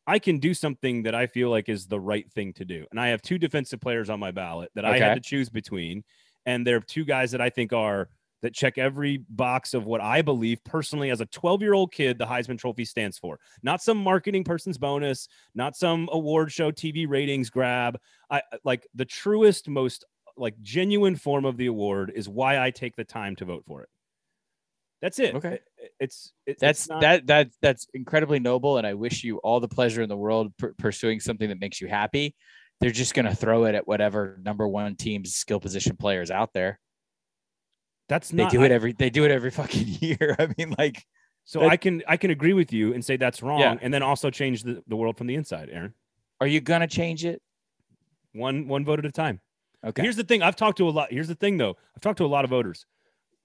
I can do something that I feel like is the right thing to do. And I have two defensive players on my ballot that I had to choose between, and they're two guys that I think are that check every box of what I believe personally as a 12 year old kid the Heisman Trophy stands for. Not some marketing person's bonus, not some award show TV ratings grab. I like the truest, most like genuine form of the award is why I take the time to vote for it. That's it. Okay. It- It's it, That's it's not- that that that's incredibly noble, and I wish you all the pleasure in the world per- pursuing something that makes you happy. They're just gonna throw it at whatever number one team's skill position players out there. That's not, They do it every they do it every fucking [laughs] year. I mean, like so that- I can I can agree with you and say that's wrong, Yeah. and then also change the, the world from the inside. Aaron, are you gonna change it? one one vote at a time. Okay. Here's the thing. I've talked to a lot. Here's the thing, though. I've talked to a lot of voters.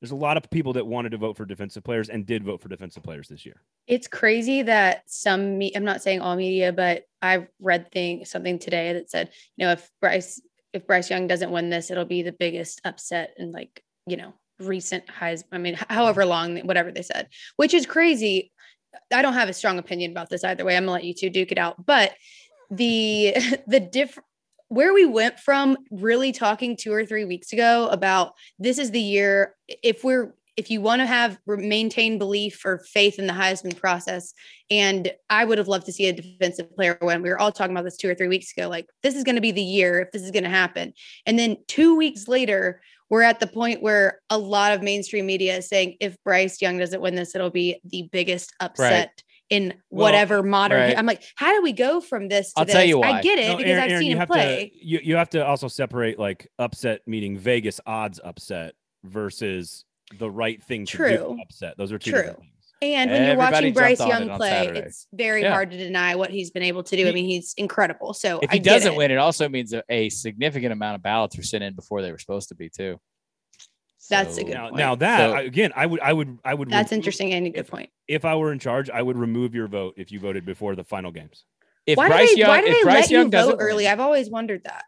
There's a lot of people that wanted to vote for defensive players and did vote for defensive players this year. It's crazy that some me I'm not saying all media, but I've read thing something today that said, you know, if Bryce if Bryce Young doesn't win this, it'll be the biggest upset in like, you know, recent highs. I mean, however long, whatever they said, which is crazy. I don't have a strong opinion about this either way. I'm gonna let you two duke it out. But the [laughs] the diff where we went from really talking two or three weeks ago about this is the year if we're if you want to have maintain belief or faith in the Heisman process, and I would have loved to see a defensive player when we were all talking about this two or three weeks ago, like this is going to be the year if this is going to happen. And then two weeks later, we're at the point where a lot of mainstream media is saying if Bryce Young doesn't win this, it'll be the biggest upset in Well, whatever modern. right. I'm like, how do we go from this to I'll this? tell you why. I get it No, because Aaron- I've Aaron, seen you him have play. To, you, you have to also separate like upset meaning Vegas odds upset versus the right thing to True. do upset. Those are two True. different things. And when you're watching Bryce on it Young play, Saturday. it's very Yeah. hard to deny what he's been able to do. I mean, he's incredible. So if I he get doesn't it. win, it also means a, a significant amount of ballots were sent in before they were supposed to be too. That's a good Now, point. now that So- again, I would, I would, I would. that's remove- interesting and a good if- point. If I were in charge, I would remove your vote if you voted before the final games. If Why Bryce do they, Young, why do if they Bryce let Young you vote early? I've always wondered that.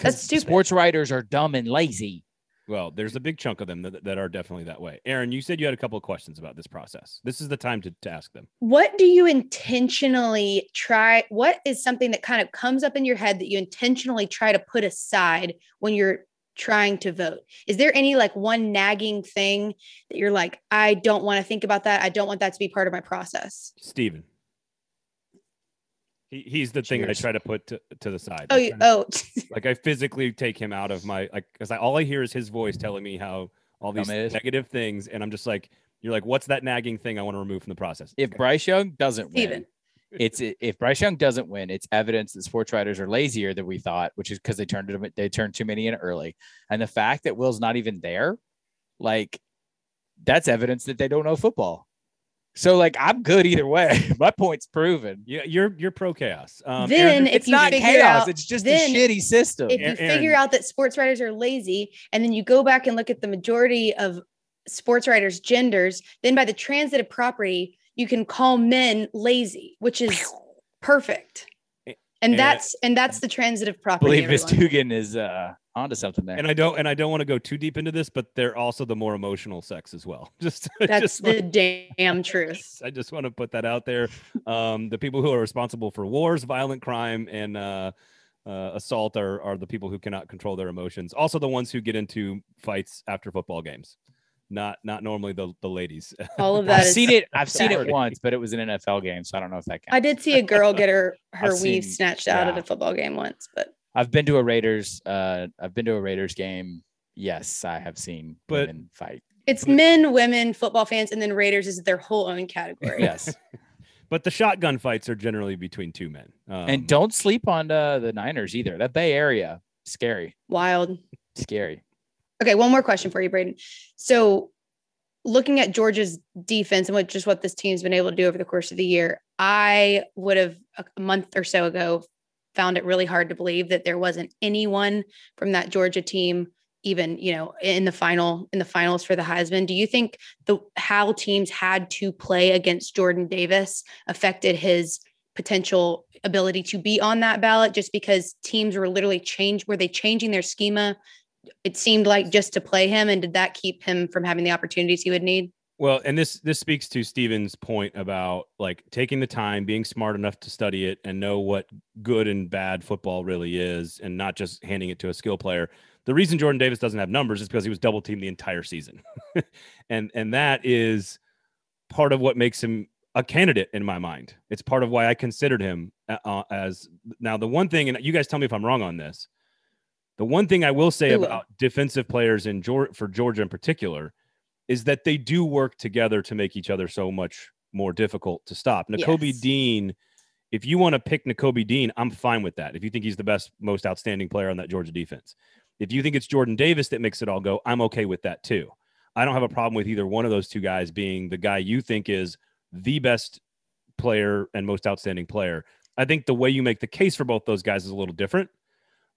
That's stupid. Sports writers are dumb and lazy. Well, there's a big chunk of them that, that are definitely that way. Aaron, you said you had a couple of questions about this process. This is the time to, to ask them. What do you intentionally try? What is something that kind of comes up in your head that you intentionally try to put aside when you're trying to vote? Is there any like one nagging thing that you're like, I don't want to think about that. I don't want that to be part of my process? Stephen. He, he's the thing I try to put to, to the side. Oh, I you, to- oh, [laughs] like I physically take him out of my like because I all I hear is his voice telling me how all these Dumb it is. negative things, and I'm just like, you're like, what's that nagging thing I want to remove from the process? If Bryce Young doesn't win, Stephen. It's if Bryce Young doesn't win, it's evidence that sports writers are lazier than we thought, which is because they turned they turned too many in early. And the fact that Will's not even there, like that's evidence that they don't know football. So like I'm good either way. [laughs] My point's proven. Yeah, you're you're pro chaos. Um, Then Aaron, if it's you not chaos. out- it's just a shitty system. if you Aaron- figure out that sports writers are lazy and then you go back and look at the majority of sports writers genders then by the transitive property you can call men lazy which is perfect and and- that's and that's the transitive property. I believe Miss everyone. Dugan is uh onto something there. and I don't and I don't want to go too deep into this, but they're also the more emotional sex as well. [laughs] Just that's just the damn truth [laughs] I just want to put that out there. Um, the people who are responsible for wars, violent crime, and uh, uh, assault are, are the people who cannot control their emotions. Also, the ones who get into fights after football games. Not not normally the, the ladies. all of [laughs] that I've is seen it. I've seen it once, but it was an NFL game, so I don't know if that counts. i did see a girl get her [laughs] her I've weave seen- snatched out at yeah. a football game once but I've been to a Raiders. Uh, I've been to a Raiders game. Yes, I have seen But- women fight. it's But- men women football fans and then raiders is their whole own category Yes, [laughs] but the shotgun fights are generally between two men. Um, and don't sleep on uh, the Niners either. That Bay Area, scary, wild scary. Okay, one more question for you, Braden. So, looking at Georgia's defense and what just what this team's been able to do over the course of the year, I would have a month or so ago found it really hard to believe that there wasn't anyone from that Georgia team even, you know, in the final in the finals for the Heisman. Do you think the how teams had to play against Jordan Davis affected his potential ability to be on that ballot just because teams were literally changed were they changing their schema it seemed like just to play him and did that keep him from having the opportunities he would need Well, and this this speaks to Stephen's point about like taking the time, being smart enough to study it and know what good and bad football really is, and not just handing it to a skill player. The reason Jordan Davis doesn't have numbers is because he was double teamed the entire season, [laughs] and and that is part of what makes him a candidate in my mind. It's part of why I considered him uh, uh, as now the one thing, and you guys tell me if I'm wrong on this. The one thing I will say about defensive players in Georgia for Georgia in particular is that they do work together to make each other so much more difficult to stop. N'Kobe Yes. Dean, if you want to pick Nakobe Dean, I'm fine with that. If you think he's the best, most outstanding player on that Georgia defense. If you think it's Jordan Davis that makes it all go, I'm okay with that too. I don't have a problem with either one of those two guys being the guy you think is the best player and most outstanding player. I think the way you make the case for both those guys is a little different,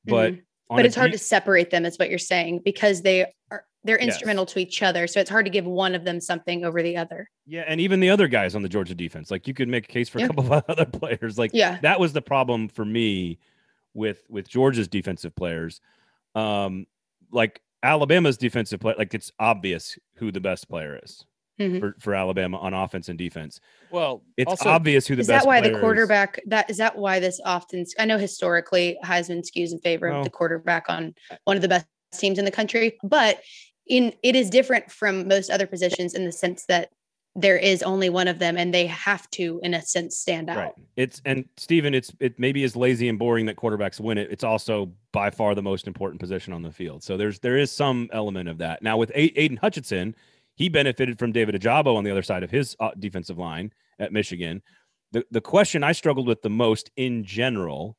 but Mhm. But it's hard to separate them is what you're saying because they are they're Yes. instrumental to each other so it's hard to give one of them something over the other Yeah, and even the other guys on the Georgia defense, like you could make a case for a couple of [laughs] other players. Like yeah that was the problem for me with with Georgia's defensive players. Um, like Alabama's defensive play, like it's obvious who the best player is Mhm. for, for Alabama on offense and defense. Well, It's also, obvious who the is best that why the player is. quarterback that is that why this often i know historically heisman skews in favor No. of the quarterback on one of the best teams in the country but in it is different from most other positions in the sense that there is only one of them and they have to in a sense stand out Right. It's and Stephen, it's it maybe is lazy and boring that quarterbacks win it. It's also by far the most important position on the field. So there's there is some element of that. Now with A- Aidan Hutchinson, he benefited from David Ojabo on the other side of his uh, defensive line at Michigan. The the question I struggled with the most in general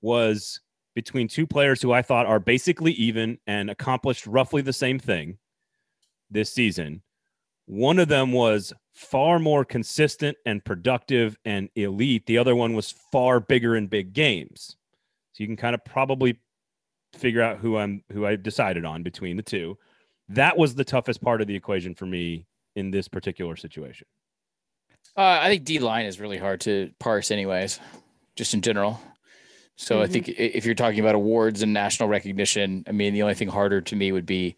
was between two players who I thought are basically even and accomplished roughly the same thing this season. One of them was far more consistent and productive and elite. The other one was far bigger in big games. So you can kind of probably figure out who I'm who I decided on between the two. That was the toughest part of the equation for me in this particular situation. Uh, I think D line is really hard to parse, anyways, just in general. So I Mhm. think if you're talking about awards and national recognition, I mean, the only thing harder to me would be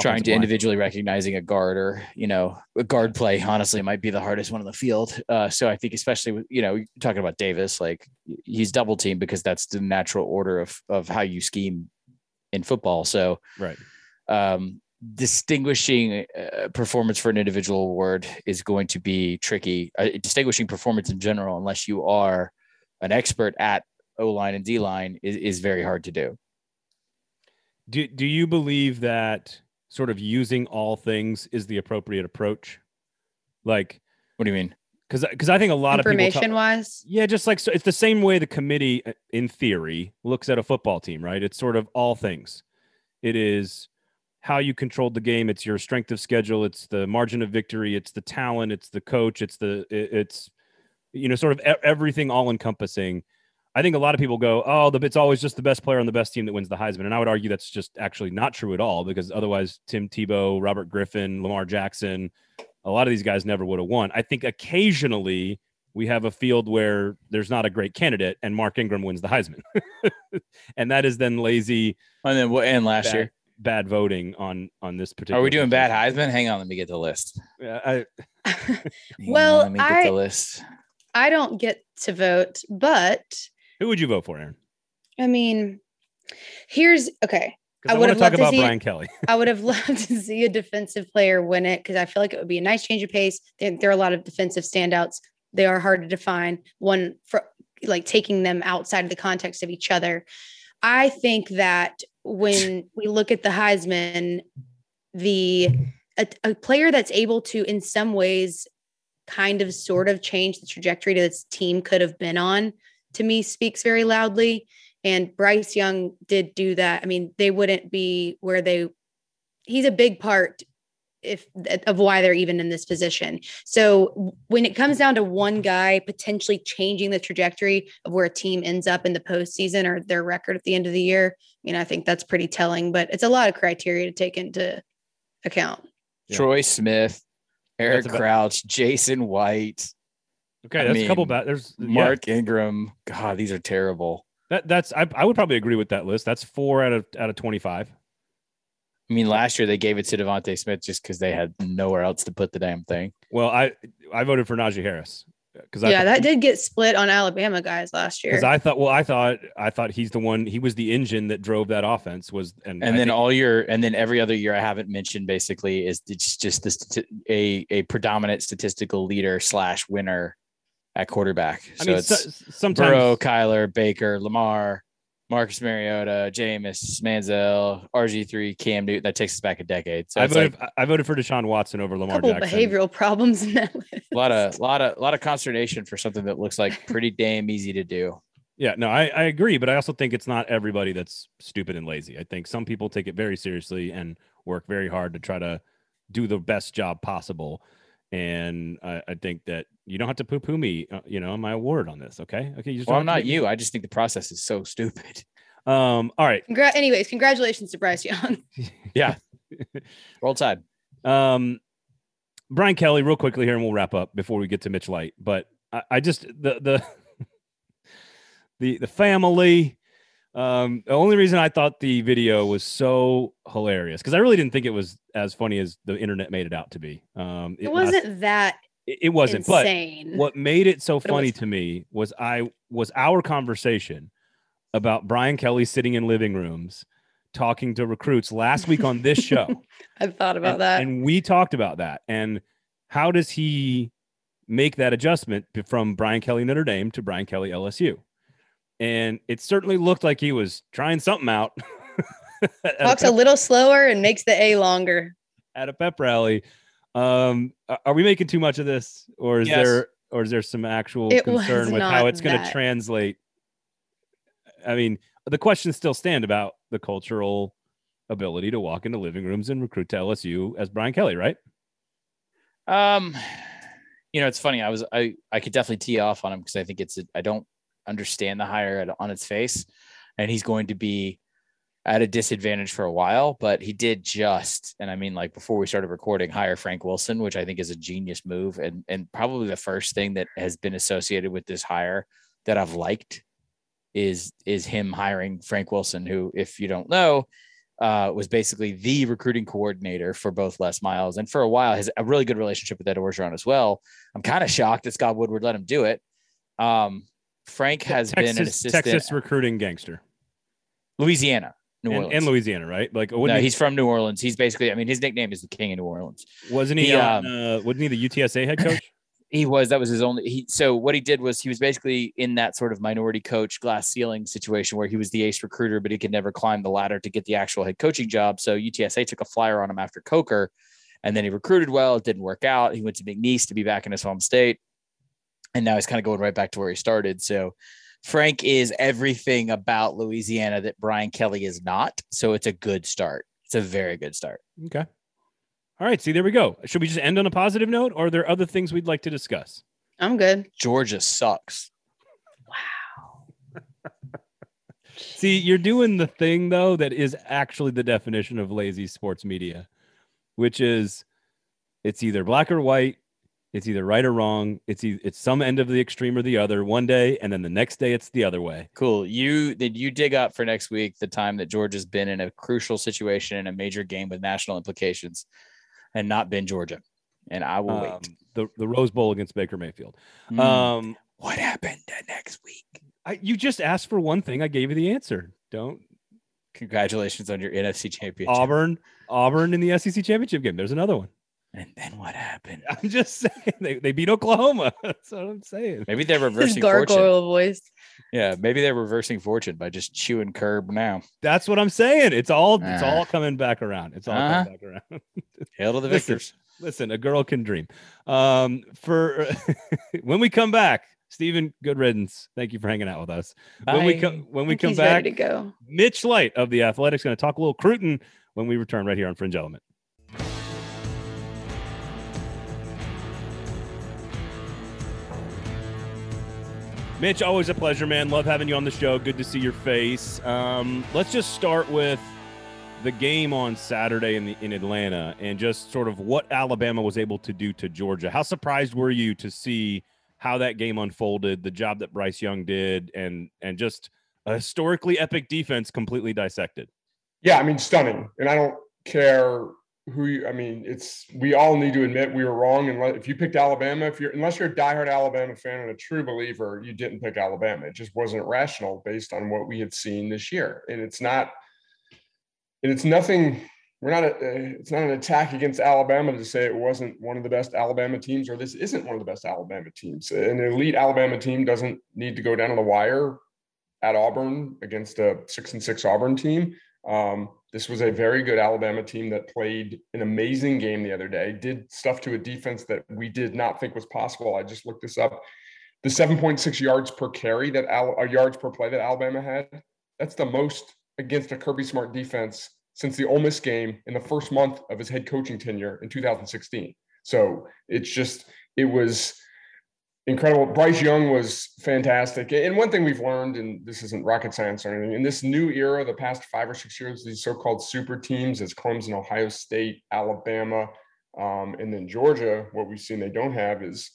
trying to line. individually recognizing a guard or you know a guard play honestly might be the hardest one in the field uh, so i think especially with you know talking about davis like he's double teamed because that's the natural order of of how you scheme in football so right. Um, distinguishing uh, performance for an individual award is going to be tricky. Uh, distinguishing performance in general, unless you are an expert at O line and D line, is, is very hard to do. Do Do you believe that sort of using all things is the appropriate approach? Like, What do you mean? because because I think a lot of. information wise, Yeah, just like so it's the same way the committee, uh, in theory, looks at a football team, right? It's sort of all things. It is how you controlled the game. It's your strength of schedule. It's the margin of victory. It's the talent. It's the coach. It's the it's you know sort of everything all encompassing. I think a lot of people go, oh, the it's always just the best player on the best team that wins the Heisman, and I would argue that's just actually not true at all because otherwise Tim Tebow, Robert Griffin, Lamar Jackson, a lot of these guys never would have won. I think occasionally we have a field where there's not a great candidate and Mark Ingram wins the Heisman. [laughs] and that is then lazy And then what? And last bad, year, bad voting on on this particular are we doing bad situation. Heisman? Hang on, let me get the list. Yeah, I, [laughs] Well, on, let me get I- the list. I don't get to vote, but who would you vote for, Aaron? I mean, here's okay. I I, would want have to talk loved to about see- Brian Kelly. [laughs] I would have loved to see a defensive player win it because I feel like it would be a nice change of pace. There, there are a lot of defensive standouts. They are hard to define. One for like taking them outside of the context of each other. I think that when we look at the Heisman, the a, a player that's able to, in some ways, kind of sort of change the trajectory that this team could have been on, to me speaks very loudly. And Bryce Young did do that. I mean, they wouldn't be where they he's a big part if of why they're even in this position. So when it comes down to one guy potentially changing the trajectory of where a team ends up in the postseason or their record at the end of the year, you know, I think that's pretty telling. But it's a lot of criteria to take into account. Yeah. Troy Smith, Eric about- Crouch, Jason White, Okay, I that's a couple mean, bad. There's Mark. Mark Ingram. God, these are terrible. that that's I, I would probably agree with that list. That's four out of out of twenty five. I mean, last year they gave it to DeVonta Smith just because they had nowhere else to put the damn thing. Well, I I voted for Najee Harris because yeah, I that did get split on Alabama guys last year. because I thought well I thought I thought he's the one he was the engine that drove that offense was and And I then think- all your, and then every other year I haven't mentioned basically is it's just this a a predominant statistical leader slash winner at quarterback. I mean it's so, sometimes Burrow, Kyler, Baker, Lamar, Marcus Mariota, Jameis, Manziel, RG3, Cam Newton. That takes us back a decade. So I it's voted like I voted for Deshaun Watson over a Lamar couple Jackson. behavioral problems in that list. a lot of [laughs] lot of lot of consternation for something that looks like pretty damn easy to do. Yeah, no, I, I agree, but I also think it's not everybody that's stupid and lazy. I think some people take it very seriously and work very hard to try to do the best job possible. And I, I think that you don't have to poo-poo me, uh, you know, my award on this. Okay, okay. You just Well, I'm not to make- you. I just think the process is so stupid. [laughs] Um. All right. Congra- anyways, congratulations to Bryce Young. [laughs] Yeah. [laughs] Roll Tide. Um, Brian Kelly, real quickly here, and we'll wrap up before we get to Mitch Light. But I, I just the the the the family. Um, the only reason I thought the video was so hilarious because I really didn't think it was as funny as the internet made it out to be. Um, It last- wasn't that it, it wasn't, but what made it so But it funny was- to me was I was our conversation about Brian Kelly sitting in living rooms talking to recruits last week on this show. [laughs] I thought about and, that. And we talked about that. And how does he make that adjustment from Brian Kelly Notre Dame to Brian Kelly LSU? And it certainly looked like he was trying something out [laughs] at, a Talks a little slower and makes the A longer. at a pep rally. Um, are we making too much of this, or is Yes. there, or is there some actual It concern with how it's going to translate? I mean, the questions still stand about the cultural ability to walk into living rooms and recruit to LSU as Brian Kelly, right? Um, you know, it's funny. I was I I could definitely tee off on him because I think it's a, I don't understand the hire on its face, and he's going to be at a disadvantage for a while. But he did just, and I mean, like before we started recording, hire Frank Wilson, which I think is a genius move, and and probably the first thing that has been associated with this hire that I've liked is is him hiring Frank Wilson, who, if you don't know, uh, was basically the recruiting coordinator for both Les Miles and for a while has a really good relationship with Ed Orgeron as well. I'm kind of shocked that Scott Woodward let him do it. Um, Frank has Texas, been an assistant. Texas recruiting gangster. Louisiana, New Orleans. and Louisiana, right? Like, no, he- he's from New Orleans. He's basically, I mean, his nickname is the King of New Orleans. wasn't he? he, on, um, uh, wasn't he the UTSA head coach? [coughs] He was, that was his only, he, so what he did was he was basically in that sort of minority coach glass ceiling situation where he was the ace recruiter, but he could never climb the ladder to get the actual head coaching job. So UTSA took a flyer on him after Coker and then he recruited well. It didn't work out. He went to McNeese to be back in his home state. And now he's kind of going right back to where he started. So Frank is everything about Louisiana that Brian Kelly is not. So it's a good start. It's a very good start. Okay. All right. See, there we go. Should we just end on a positive note, or are there other things we'd like to discuss? I'm good. Georgia sucks. Wow. [laughs] see, you're doing the thing though that is actually the definition of lazy sports media, which is it's either black or white, it's either right or wrong, it's e- it's some end of the extreme or the other one day, and then the next day it's the other way. Cool. You did you dig up for next week the time that Georgia's been in a crucial situation in a major game with national implications and not been Georgia. And I will Um, wait. the the Rose Bowl against Baker Mayfield. Mm. Um, what happened next week? I, you just asked for one thing. I gave you the answer. Don't Congratulations on your NFC championship. Auburn, Auburn in the SEC championship game. There's another one. And then what happened? [laughs] I'm just saying they, they beat Oklahoma. [laughs] That's what I'm saying. Maybe they're [laughs] His reversing fortune. gargoyle voice. Yeah, maybe they're reversing fortune by just chewing curb now. That's what I'm saying. It's all it's Ah. all coming back around. It's all Uh-huh. coming back around. Hail to the Listen, victors. Listen, a girl can dream. Um, for when we come back, Stephen, good riddance. Thank you for hanging out with us. When we come when we come back, to go. Mitch Light of the Athletics going to talk a little Cruton when we return right here on Fringe Element. Mitch, always a pleasure, man. Love having you on the show. Good to see your face. Um, let's just start with the game on Saturday in the in Atlanta and just sort of what Alabama was able to do to Georgia. How surprised were you to see how that game unfolded, the job that Bryce Young did, and and just a historically epic defense completely dissected? Yeah, I mean, stunning. And I don't care who you, I mean, it's, we all need to admit we were wrong. And if you picked Alabama, if you're, unless you're a diehard Alabama fan and a true believer, you didn't pick Alabama. It just wasn't rational based on what we had seen this year. And it's not, and it's nothing, we're not, a, uh, it's not an attack against Alabama to say it wasn't one of the best Alabama teams or this isn't one of the best Alabama teams. An elite Alabama team doesn't need to go down to the wire at Auburn against a six and six Auburn team. Um, this was a very good Alabama team that played an amazing game the other day, did stuff to a defense that we did not think was possible. I just looked this up. The 7.6 yards per carry that Al, yards per play that Alabama had, that's the most against a Kirby Smart defense since the Ole Miss game in the first month of his head coaching tenure in 2016. So it's just, it was incredible. Bryce Young was fantastic. And one thing we've learned, and this isn't rocket science or anything, in this new era, the past five or six years, these so-called super teams as Clemson, Ohio State, Alabama, um, and then Georgia, what we've seen they don't have is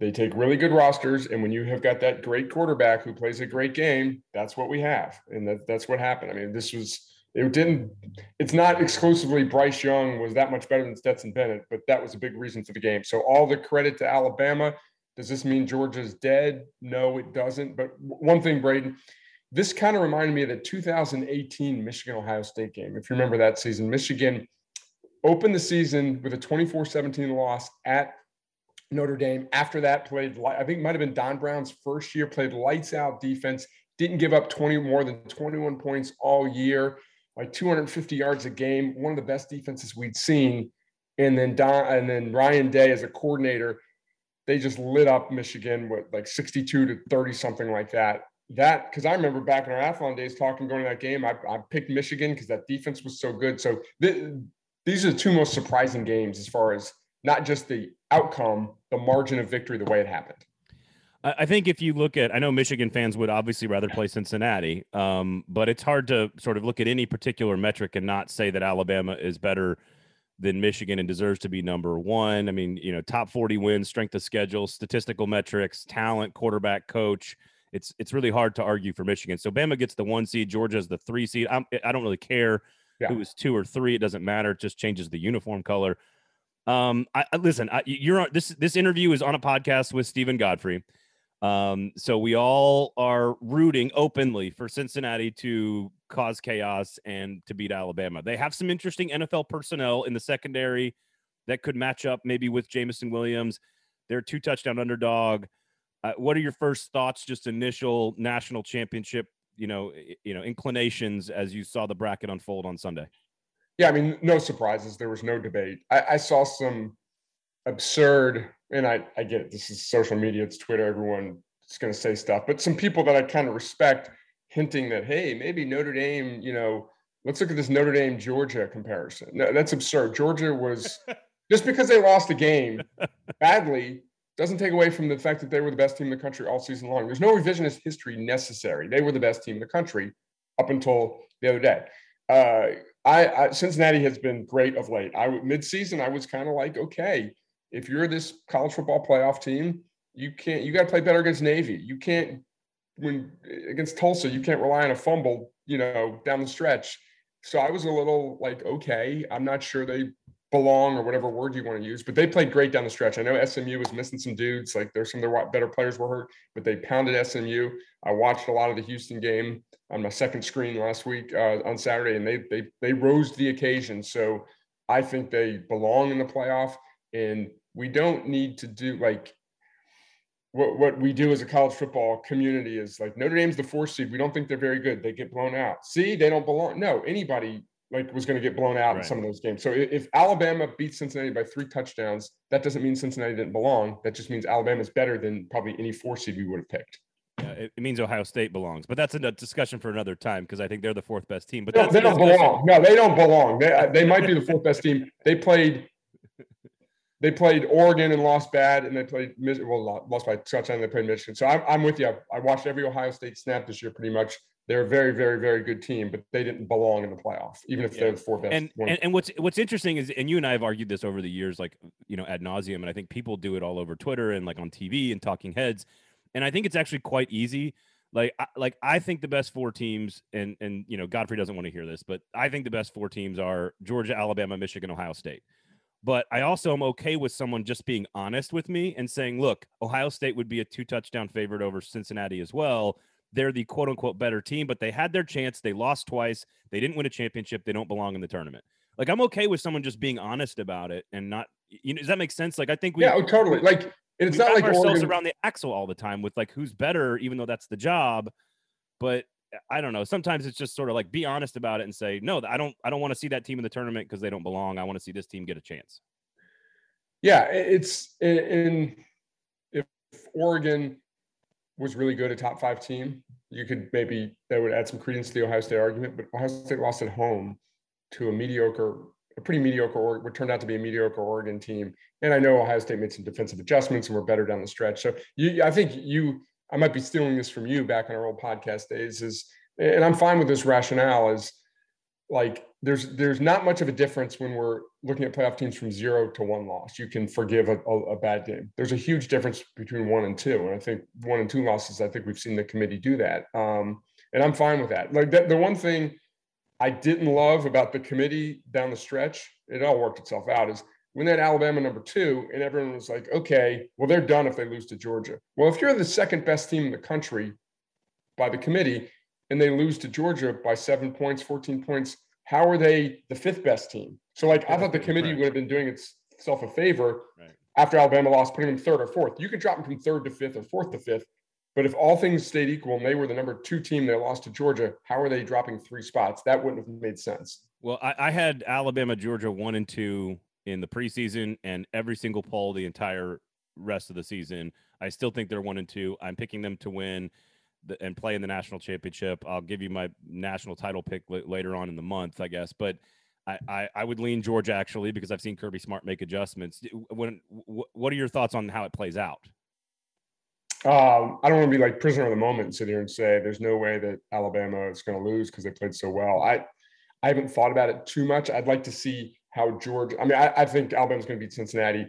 they take really good rosters. And when you have got that great quarterback who plays a great game, that's what we have. And that, that's what happened. I mean, this was it didn't it's not exclusively Bryce Young was that much better than Stetson Bennett, but that was a big reason for the game. So all the credit to Alabama. Does this mean Georgia's dead? No, it doesn't. But one thing, Braden, this kind of reminded me of the 2018 Michigan Ohio State game. If you remember that season, Michigan opened the season with a 24 17 loss at Notre Dame. After that, played, I think might have been Don Brown's first year, played lights out defense, didn't give up 20 more than 21 points all year, like 250 yards a game, one of the best defenses we'd seen. And then Don, and then Ryan Day as a coordinator they just lit up Michigan with like 62 to 30, something like that. That because I remember back in our Athlon days talking going to that game, I, I picked Michigan because that defense was so good. So th- these are the two most surprising games as far as not just the outcome, the margin of victory, the way it happened. I think if you look at, I know Michigan fans would obviously rather play Cincinnati, um, but it's hard to sort of look at any particular metric and not say that Alabama is better than Michigan and deserves to be number one. I mean, you know, top 40 wins, strength of schedule, statistical metrics, talent, quarterback, coach. It's it's really hard to argue for Michigan. So Bama gets the one seed, Georgia's the three seed. I'm, I don't really care Yeah. who was two or three. It doesn't matter. It just changes the uniform color. Um, I, I listen. I, you're on this. This interview is on a podcast with Stephen Godfrey. Um, so we all are rooting openly for Cincinnati to cause chaos and to beat Alabama. They have some interesting NFL personnel in the secondary that could match up maybe with Jameson Williams. They're two touchdown underdog. Uh, what are your first thoughts? Just initial national championship, you know, you know, inclinations as you saw the bracket unfold on Sunday. Yeah, I mean, no surprises. There was no debate. I, I saw some absurd, and I, I get it. This is social media, it's Twitter, everyone is going to say stuff, but some people that I kind of respect hinting that, hey, maybe Notre Dame, you know, let's look at this Notre Dame Georgia comparison. No, that's absurd. Georgia was [laughs] just because they lost a game badly doesn't take away from the fact that they were the best team in the country all season long. There's no revisionist history necessary. They were the best team in the country up until the other day. Uh, I, I Cincinnati has been great of late. I midseason I was kind of like, okay, if you're this college football playoff team, you can't you got to play better against Navy. You can't when against Tulsa, you can't rely on a fumble, you know, down the stretch. So I was a little like, okay, I'm not sure they belong or whatever word you want to use, but they played great down the stretch. I know SMU was missing some dudes, like there's some of their better players were hurt, but they pounded SMU. I watched a lot of the Houston game on my second screen last week uh, on Saturday, and they they they rose to the occasion. So I think they belong in the playoff, and we don't need to do like what what we do as a college football community is like Notre Dame's the fourth seed. We don't think they're very good. They get blown out. See, they don't belong. No, anybody like was going to get blown out Right. in some of those games. So if Alabama beats Cincinnati by three touchdowns, that doesn't mean Cincinnati didn't belong. That just means Alabama's better than probably any four seed we would have picked. Yeah, it, it means Ohio State belongs, but that's a discussion for another time because I think they're the fourth best team. But No, they don't discussion- belong. No, they don't belong. They, uh, they might be the fourth best team. They played. They played Oregon and lost bad, and they played well lost by touchdown. They played Michigan. So I'm, I'm with you. I watched every Ohio State snap this year, pretty much. They're a very, very, very good team, but they didn't belong in the playoff, even if Yeah. they're the four best. and, and and what's what's interesting is and you and I have argued this over the years like you know ad nauseum and I think people do it all over Twitter and like on TV and talking heads and I think it's actually quite easy like I, like I think the best four teams and and you know Godfrey doesn't want to hear this but I think the best four teams are Georgia Alabama Michigan Ohio State but I also am okay with someone just being honest with me and saying look Ohio State would be a two touchdown favorite over Cincinnati as well they're the quote unquote better team, but they had their chance. They lost twice. They didn't win a championship. They don't belong in the tournament. Like I'm okay with someone just being honest about it and not. You know, does that make sense? Like I think we yeah, oh, totally. Like it's we not like ourselves Oregon. around the axle all the time with like who's better, even though that's the job. But I don't know. Sometimes it's just sort of like be honest about it and say no. I don't. I don't want to see that team in the tournament because they don't belong. I want to see this team get a chance. Yeah, it's in, if Oregon was really good, a top five team, you could maybe that would add some credence to the Ohio State argument. But Ohio State lost at home to a mediocre, a pretty mediocre, what turned out to be a mediocre Oregon team. And I know Ohio State made some defensive adjustments and were better down the stretch. So you, I think you, I might be stealing this from you back in our old podcast days. Is and I'm fine with this rationale. Is like there's there's not much of a difference when we're looking at playoff teams from zero to one loss. You can forgive a, a, a bad game. There's a huge difference between one and two, and I think one and two losses. I think we've seen the committee do that, um, and I'm fine with that. Like that, the one thing I didn't love about the committee down the stretch, it all worked itself out. Is when they had Alabama number two, and everyone was like, okay, well they're done if they lose to Georgia. Well, if you're the second best team in the country by the committee, and they lose to Georgia by seven points, 14 points, how are they the fifth best team? So, like, I thought the committee would have been doing itself a favor Right. after Alabama lost, putting them third or fourth. You could drop them from third to fifth or fourth to fifth. But if all things stayed equal and they were the number two team, they lost to Georgia, how are they dropping three spots? That wouldn't have made sense. Well, I, I had Alabama, Georgia one and two in the preseason, and every single poll the entire rest of the season. I still think they're one and two. I'm picking them to win the, and play in the national championship. I'll give you my national title pick la- later on in the month, I guess. But I, I, I would lean Georgia actually because I've seen Kirby Smart make adjustments. When, wh- what are your thoughts on how it plays out? Um, I don't want to be like prisoner of the moment and sit here and say there's no way that Alabama is going to lose because they played so well. I I haven't thought about it too much. I'd like to see how Georgia. I mean, I, I think Alabama's going to beat Cincinnati.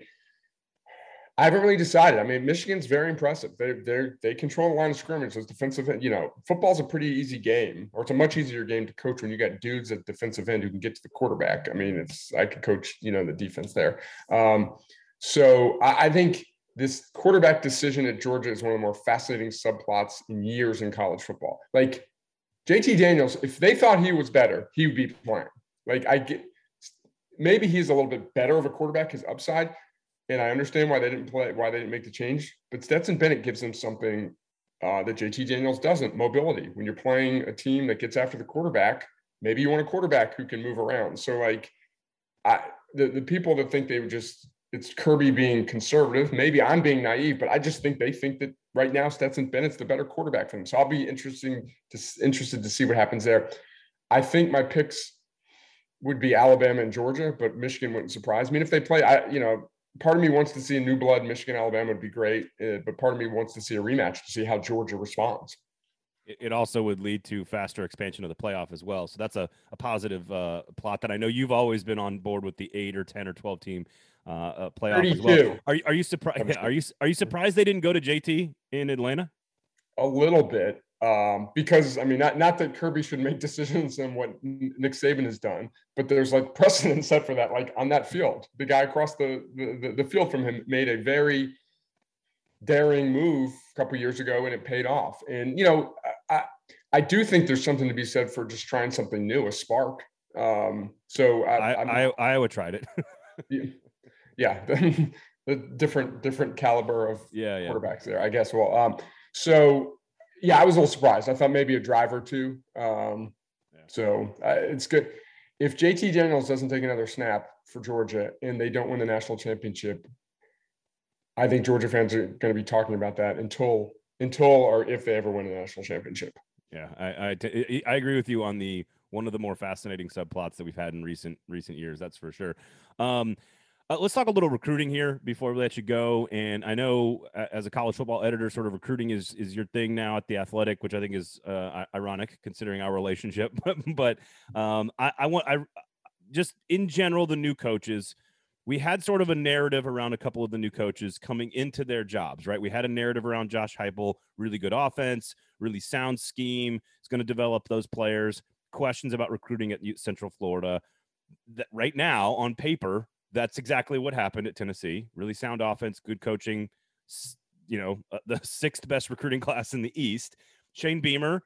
I haven't really decided. I mean, Michigan's very impressive. They they they control the line of scrimmage. Those defensive, end, you know, football's a pretty easy game, or it's a much easier game to coach when you got dudes at defensive end who can get to the quarterback. I mean, it's I could coach, you know, the defense there. Um, so I, I think this quarterback decision at Georgia is one of the more fascinating subplots in years in college football. Like JT Daniels, if they thought he was better, he would be playing. Like I get maybe he's a little bit better of a quarterback, his upside, and I understand why they didn't play, why they didn't make the change. But Stetson Bennett gives them something uh, that JT Daniels doesn't: mobility. When you're playing a team that gets after the quarterback, maybe you want a quarterback who can move around. So, like, I the, the people that think they would just it's Kirby being conservative. Maybe I'm being naive, but I just think they think that right now Stetson Bennett's the better quarterback for them. So I'll be interesting to interested to see what happens there. I think my picks would be Alabama and Georgia, but Michigan wouldn't surprise me. And if they play, I you know part of me wants to see a new blood Michigan Alabama would be great, uh, but part of me wants to see a rematch to see how Georgia responds. It also would lead to faster expansion of the playoff as well. So that's a, a positive uh, plot that I know you've always been on board with the eight or ten or twelve team uh, uh playoff 32. as well. Are are you surprised? [laughs] Are you are you surprised they didn't go to JT in Atlanta? A little bit um, because I mean, not not that Kirby should make [laughs] decisions on what Nick Saban has done, but there's like precedent set for that. Like on that field, the guy across the the, the field from him made a very daring move a couple years ago, and it paid off. And you know, I I do think there's something to be said for just trying something new, a spark. Um, so I, I, I Iowa tried it. [laughs] yeah, yeah the, [laughs] the, different different caliber of yeah, yeah. quarterbacks there, I guess. Well, um, so yeah, I was a little surprised. I thought maybe a drive or two. Um, yeah. So uh, it's good. If JT Daniels doesn't take another snap for Georgia and they don't win the national championship, I think Georgia fans are going to be talking about that until until or if they ever win a national championship. Yeah, I, I, I agree with you on the one of the more fascinating subplots that we've had in recent recent years. That's for sure. Um, uh, let's talk a little recruiting here before we let you go. And I know uh, as a college football editor, sort of recruiting is is your thing now at the Athletic, which I think is uh, ironic considering our relationship. [laughs] but um, I, I want I just in general the new coaches. We had sort of a narrative around a couple of the new coaches coming into their jobs, right? We had a narrative around Josh Heupel, really good offense, really sound scheme. It's going to develop those players. Questions about recruiting at Central Florida. That right now, on paper, that's exactly what happened at Tennessee. Really sound offense, good coaching. You know, uh, the [laughs] sixth best recruiting class in the East. Shane Beamer,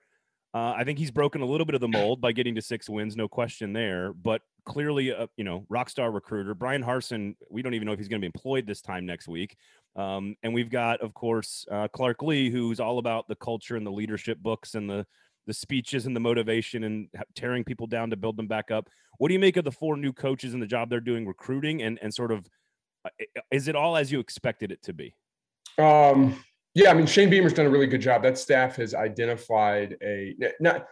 uh, I think he's broken a little bit of the mold by getting to six wins, no question there. But clearly, a, you know, rock star recruiter Bryan Harsin, We don't even know if he's going to be employed this time next week. Um, and we've got, of course, uh, Clark Lea, who's all about the culture and the leadership books and the the speeches and the motivation and tearing people down to build them back up. What do you make of the four new coaches and the job they're doing recruiting and and sort of uh, is it all as you expected it to be? Um, yeah, I mean Shane Beamer's done a really good job. That staff has identified a not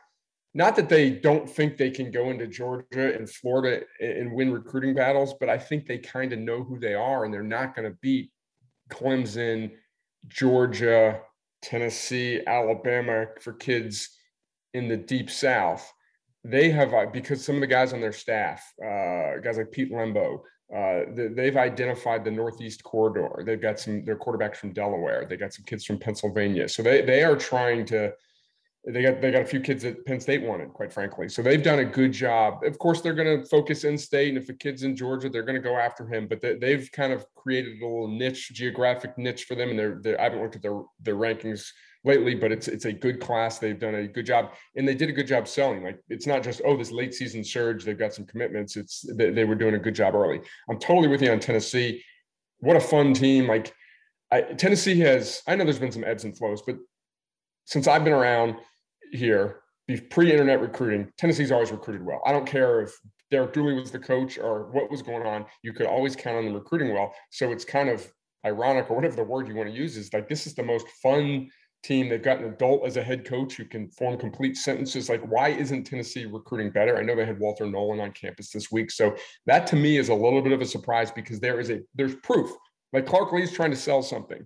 not that they don't think they can go into Georgia and Florida and win recruiting battles, but I think they kind of know who they are and they're not going to beat Clemson, Georgia, Tennessee, Alabama for kids in the deep south they have uh, because some of the guys on their staff uh, guys like pete lembo uh, they've identified the northeast corridor they've got some their quarterbacks from delaware they got some kids from pennsylvania so they they are trying to they got they got a few kids that Penn State wanted, quite frankly. So they've done a good job. Of course, they're going to focus in state, and if a kid's in Georgia, they're going to go after him. But they, have kind of created a little niche, geographic niche for them. And they're, they're I haven't looked at their their rankings lately, but it's it's a good class. They've done a good job, and they did a good job selling. Like it's not just oh this late season surge. They've got some commitments. It's they, they were doing a good job early. I'm totally with you on Tennessee. What a fun team! Like I, Tennessee has. I know there's been some ebbs and flows, but since I've been around here, the pre-internet recruiting, Tennessee's always recruited well. I don't care if Derek Dooley was the coach or what was going on. You could always count on them recruiting well. So it's kind of ironic or whatever the word you want to use is like this is the most fun team. They've got an adult as a head coach who can form complete sentences. Like, why isn't Tennessee recruiting better? I know they had Walter Nolen on campus this week. So that to me is a little bit of a surprise because there is a there's proof. Like Clark Lea's trying to sell something.